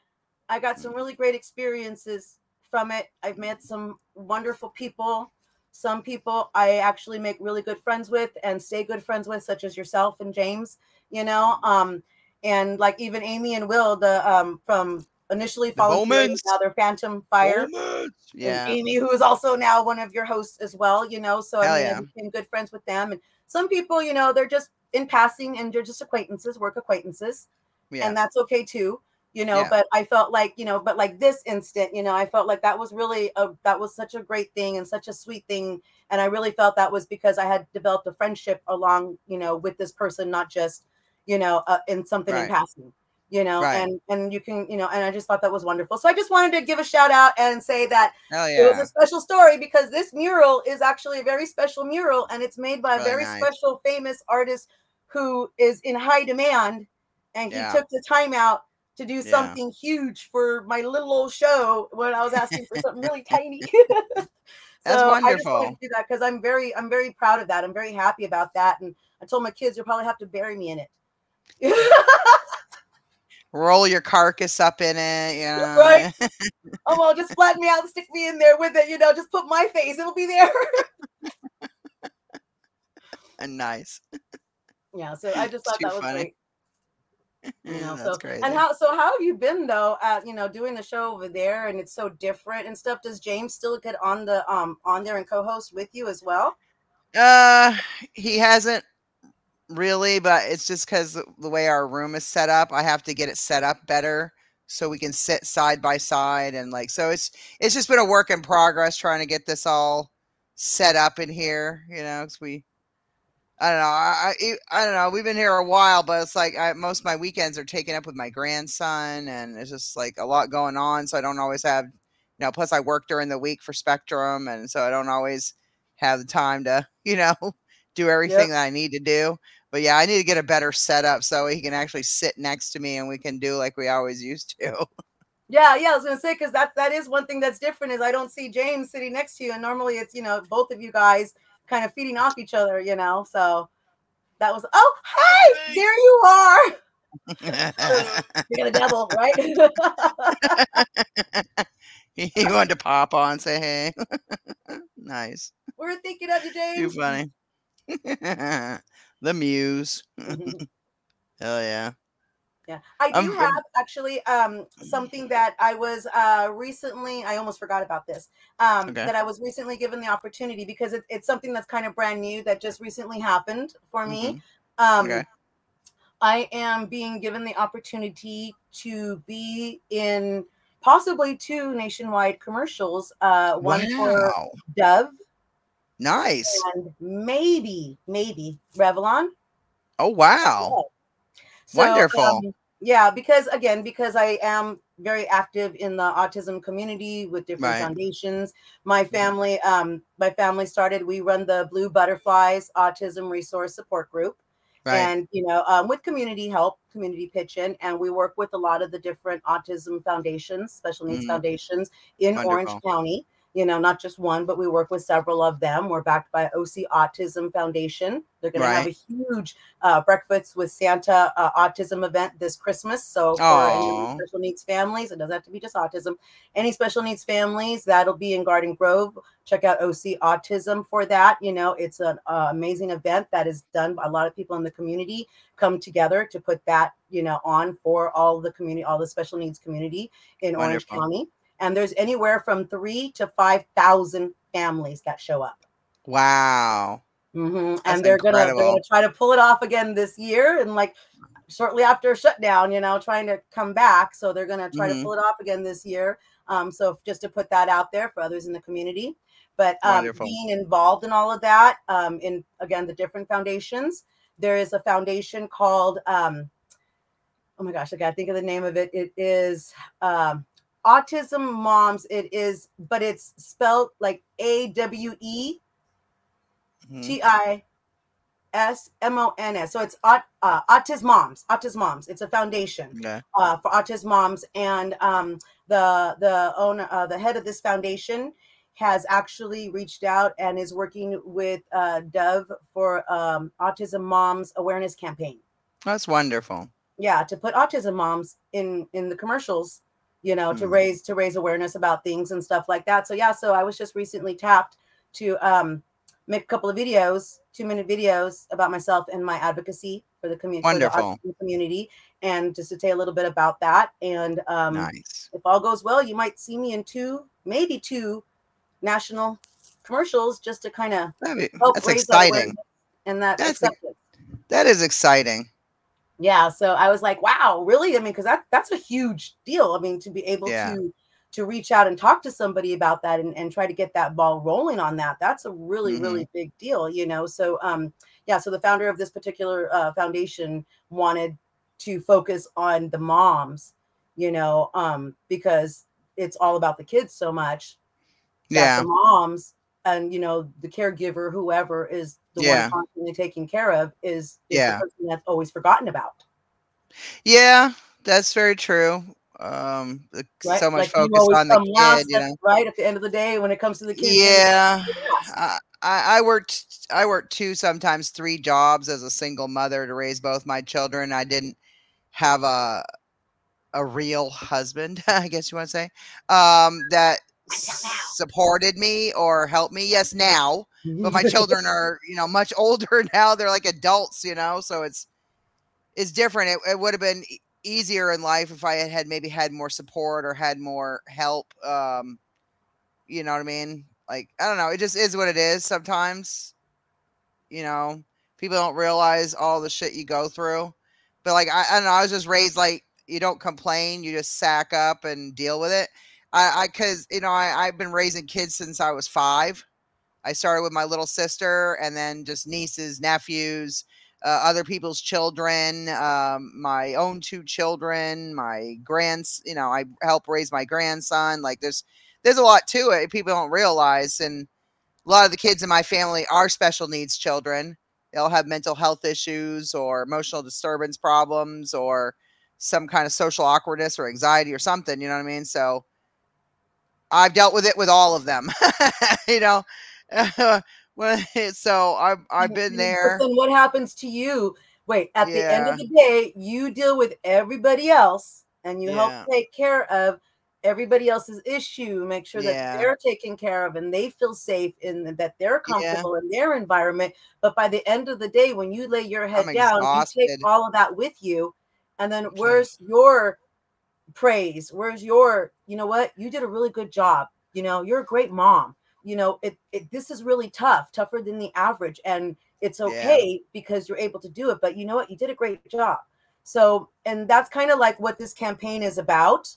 I got some really great experiences from it. I've met some wonderful people. Some people I actually make really good friends with and stay good friends with, such as yourself and James, you know. Um, and like even Amy and Will, the um from initially The Fury, Bowmans. now they're Phantom Fire. Moments. and Yeah. Amy, who is also now one of your hosts as well, you know. So I Hell mean, yeah. I became good friends with them. And some people, you know, they're just in passing and they're just acquaintances, work acquaintances, Yeah. and that's okay too, you know. Yeah. But I felt like, you know, but like this instant, you know, I felt like that was really a that was such a great thing and such a sweet thing, and I really felt that was because I had developed a friendship along, you know, with this person, not just, you know, uh, in something in passing you know Right. and and you can you know and i just thought that was wonderful so i just wanted to give a shout out and say that Hell it was a special story because this mural is actually a very special mural and it's made by a very nice. special famous artist who is in high demand and he Yeah. took the time out to do Yeah. something huge for my little old show when i was asking for something really tiny That's so i just wanted to do that because i'm very i'm very proud of that i'm very happy about that and i told my kids you'll probably have to bury me in it Roll your carcass up in it, you know. Right. oh well just flatten me out and stick me in there with it you know just put my face it'll be there and nice. yeah so i just thought Too that was funny. great you know That's so crazy. and how so how have you been though at you know doing the show over there and it's so different and stuff does james still get on the um on there and co-host with you as well Uh, he hasn't really, but it's just because the way our room is set up, I have to get it set up better so we can sit side by side and like so it's it's just been a work in progress trying to get this all set up in here, you know, because we I don't know. I, I I don't know. We've been here a while, but it's like I, most of my weekends are taken up with my grandson, and it's just like a lot going on. So I don't always have, you know. Plus, I work during the week for Spectrum, and so I don't always have the time to, you know, do everything that I need to do. But yeah, I need to get a better setup so he can actually sit next to me, and we can do like we always used to. Yeah, yeah, I was gonna say because that that is one thing that's different is I don't see James sitting next to you, and normally it's you know both of you guys kind of feeding off each other, you know. So that was oh hey, there you are. You're the devil, right? he wanted to pop on and say hey. nice. We're thinking of you, James. Too funny. the muse. Mm-hmm. Hell yeah. Yeah, I do I'm- have actually um something that I was uh recently I almost forgot about this. Um Okay. that I was recently given the opportunity because it, it's something that's kind of brand new that just recently happened for me. Um Okay. I am being given the opportunity to be in possibly two nationwide commercials. Uh one for Dove Nice. and maybe maybe Revlon. Oh wow. Wonderful. um, yeah, because again, because I am very active in the autism community with different Right. foundations. My family, um, my family started. We run the Blue Butterflies Autism Resource Support Group, Right. and you know, um, with community help, community pitch in, and we work with a lot of the different autism foundations, special needs Mhm. foundations in Orange County. You know, not just one, but we work with several of them. We're backed by OC Autism Foundation. They're going to have a huge uh, breakfast with Santa uh, autism event this Christmas. So for any special needs families, it doesn't have to be just autism. Any special needs families that'll be in Garden Grove. Check out OC Autism for that. You know, it's an uh, amazing event that is done. by A lot of people in the community come together to put that you know on for all the community, all the special needs community in Orange County. And there's anywhere from three to five thousand families that show up. Wow. hmm And they're gonna they're gonna try to pull it off again this year, and like shortly after a shutdown, you know, trying to come back. So they're gonna try Mhm. to pull it off again this year. Um, so just to put that out there for others in the community, but um, being involved in all of that, um, in again the different foundations, there is a foundation called um, oh my gosh, I gotta think of the name of it. It is um, Autism Moms. It is, but it's spelled like A W E. T I S M O N S. So it's aut, uh, Autism Moms. Autism Moms. It's a foundation Okay. uh, for autism moms, and um, the the owner, uh, the head of this foundation, has actually reached out and is working with uh, Dove for um, Autism Moms Awareness Campaign. That's wonderful. Yeah, to put autism moms in in the commercials, you know, to Mhm. raise to raise awareness about things and stuff like that. So yeah, so I was just recently tapped to um, make a couple of videos, two minute videos about myself and my advocacy for the community, Wonderful. community, and just to tell you a little bit about that. And um, Nice. if all goes well, you might see me in two, maybe two national commercials, just to kind of help that's raise that exciting. awareness and that That's acceptance. That is exciting. Yeah so i was like wow really i mean because that that's a huge deal i mean to be able Yeah. to to reach out and talk to somebody about that and, and try to get that ball rolling on that that's a really Mhm. really big deal you know so um yeah so the founder of this particular uh, foundation wanted to focus on the moms you know um because it's all about the kids so much Yeah. the moms and you know the caregiver whoever is the Yeah. one constantly taking care of is, is Yeah. the person that's always forgotten about Yeah, that's very true. Um, right? so much Like, focus on the kid, you know. right? At the end of the day, when it comes to the kids, Yeah. I, I worked I worked two sometimes three jobs as a single mother to raise both my children. I didn't have a a real husband, I guess you want to say, um, that supported me or helped me. Yes, now, but my children are you know much older now. They're like adults, you know, so it's it's different. It, it would have been easier in life if I had had maybe had more support or had more help. Um, you know what I mean? Like I don't know. It just is what it is sometimes. you know, people don't realize all the shit you go through. But like I, I don't know, I was just raised like you don't complain, you just sack up and deal with it. I, I cause you know, I, I've been raising kids since I was five. I started with my little sister and then just nieces, nephews, uh, other people's children, um, my own two children, my grands, you know, I help raise my grandson. Like there's, there's a lot to it. People don't realize. And a lot of the kids in my family are special needs children. They'll have mental health issues or emotional disturbance problems or some kind of social awkwardness or anxiety or something. You know what I mean? So I've dealt with it with all of them, you know. so I've I've been there. But then what happens to you? Wait, at the end of the day, you deal with everybody else and you Yeah. help take care of everybody else's issue, make sure that Yeah. they're taken care of and they feel safe and that they're comfortable in their environment. But by the end of the day, when you lay your head I'm down, you take all of that with you. And then where's your praise? Where's your, you know what? You did a really good job. You know, you're a great mom. You know, it, it this is really tough, tougher than the average. And it's Yeah. okay because you're able to do it. But you know what? You did a great job. So, and that's kind of like what this campaign is about.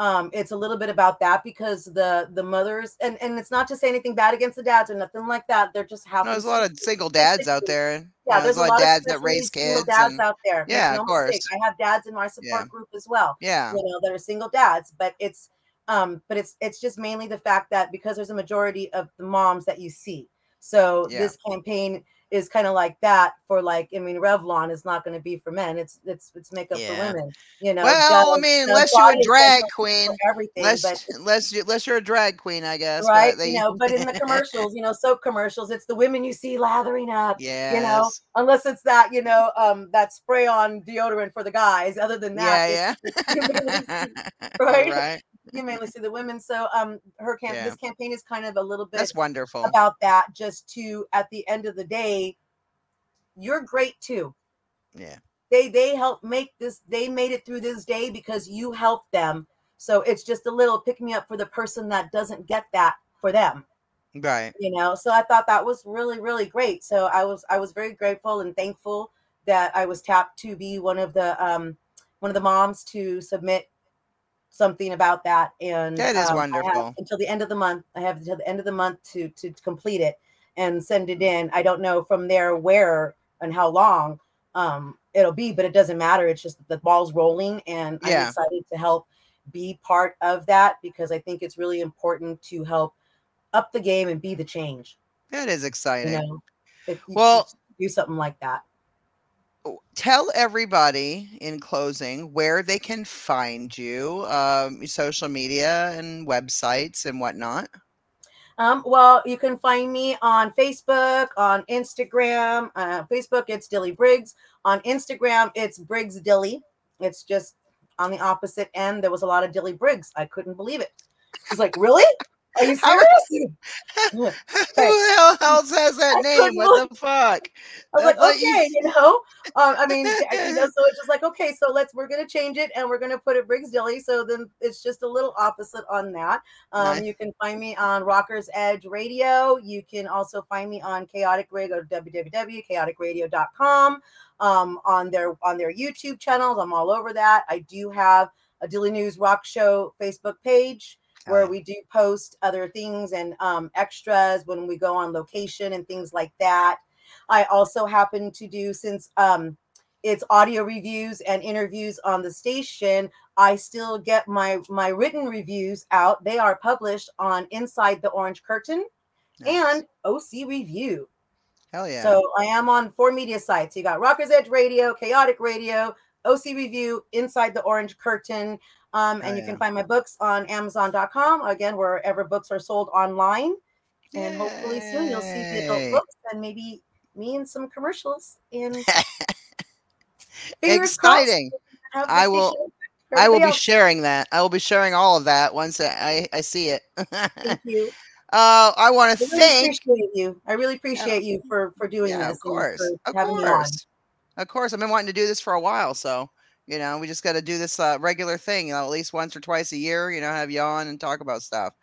Um, it's a little bit about that because the the mothers and and it's not to say anything bad against the dads or nothing like that. They're just No, there's a lot of single dads out there. and, you Yeah, know, there's, a lot of dads that raise kids. dads and- out there. Yeah, no of course. mistake, I have dads in my support Yeah. group as well. Yeah. you know that are single dads, but it's um, but it's it's just mainly the fact that because there's a majority of the moms that you see, so Yeah. this campaign is kind of like that for like I mean Revlon is not going to be for men. It's it's it's makeup Yeah. for women. You know. Well, I mean, unless you're a drag queen, everything, unless but unless you unless you're a drag queen, I guess. right they, you know but in the commercials you know soap commercials it's the women you see lathering up Yeah. you know unless it's that you know um that spray on deodorant for the guys other than that yeah, it's- you mainly see- yeah. right? right. You mainly see the women so um her camp Yeah. this campaign is kind of a little bit That's wonderful. about that just to at the end of the day you're great too yeah. they they helped make this they made it through this day because you helped them so it's just a little pick me up for the person that doesn't get that for them Right. you know so i thought that was really really great so i was i was very grateful and thankful that i was tapped to be one of the um one of the moms to submit something about that and That is um, wonderful. until the end of the month i have until the end of the month to to complete it and send it in. I don't know from there where and how long um it'll be but it doesn't matter. It's just the ball's rolling and i'm excited to help be part of that because i think it's really important to help up the game and be the change. That is you exciting. know you Well- do something like that Tell everybody in closing where they can find you, um, social media and websites and whatnot. um well you can find me on facebook on instagram uh facebook it's dilly brigs. On instagram it's brigs dilly. It's just on the opposite end there was a lot of dilly brigs. I couldn't believe it. Was like really are you serious Who the hell else has that I name? What the fuck? I was like, That's like you- okay, you know. Um, I mean, you know, so it's just like, okay, so let's we're gonna change it and we're gonna put it Brigs Dilly. So then it's just a little opposite on that. Um, Nice. you can find me on Rockers Edge Radio. You can also find me on Chaotic Radio, www.chaoticradio.com. Um, on their on their YouTube channels. I'm all over that. I do have a Dilly News Rock Show Facebook page where we do post other things and um, extras when we go on location and things like that. I also happen to do since um, it's audio reviews and interviews on the station. I still get my my written reviews out. They are published on Inside the Orange Curtain Nice. and OC Review. Hell yeah. So I am on four media sites. You got Rockers Edge Radio, Chaotic Radio, OC Review, Inside the Orange Curtain. Um, and Oh, you yeah. can find my books on Amazon.com. Again, wherever books are sold online. And hopefully soon you'll see the Yay. adult books and maybe me and some commercials. And crossed, Exciting. I will- I will be else. sharing that. I will be sharing all of that once I, I see it. uh, Thank you. I want to really thank. you. I really appreciate you for for doing Yeah, this. of course. for Of having me on. course. Of course. I've been wanting to do this for a while. So, you know, we just got to do this uh, regular thing, you know, at least once or twice a year, you know, have you on and talk about stuff.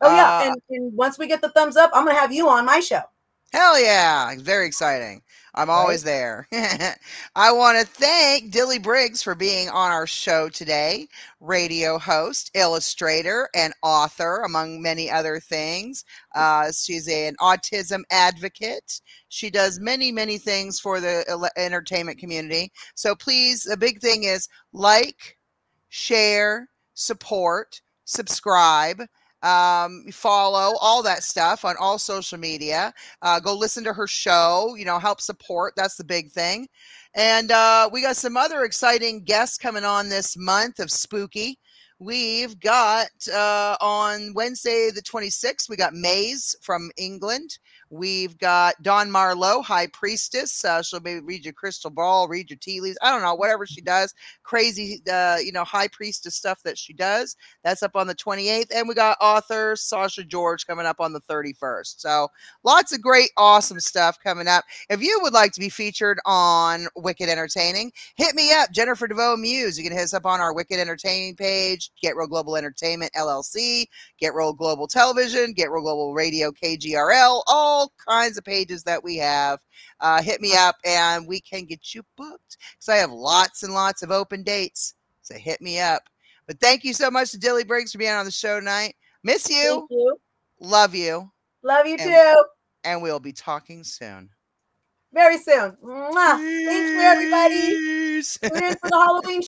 Oh yeah, Uh, and, and once we get the thumbs up, I'm gonna have you on my show. Hell yeah. Very exciting. I'm always there. I want to thank Dilly Brigs for being on our show today. Radio host, illustrator, and author, among many other things. Uh, she's an autism advocate. She does many, many things for the entertainment community. So please, the big thing is like, share, support, subscribe um, follow all that stuff on all social media. Uh, go listen to her show. You know, help support. That's the big thing. And uh, we got some other exciting guests coming on this month of spooky. We've got uh, on Wednesday the 26th, we got Maze from England. We've got Dawn Marlowe, High Priestess. Uh, she'll maybe read your crystal ball, read your tea leaves. I don't know, whatever she does. Crazy, uh, you know, High Priestess stuff that she does. That's up on the 28th. And we got author Sasha George coming up on the 31st. So lots of great, awesome stuff coming up. If you would like to be featured on Wicked Entertaining, hit me up, Jennifer DeVoe Muse. You can hit us up on our Wicked Entertaining page, Get Real Global Entertainment LLC, Get Real Global Television, Get Real Global Radio KGRL, all kinds of pages that we have. Uh, hit me up and we can get you booked because I have lots and lots of open dates. So hit me up. But thank you so much to Dilly Brigs for being on the show tonight. Miss you. You. Love you. Love you And- too. And we'll be talking soon. Very soon. Mwah. Thank you, everybody. Tune in for the Halloween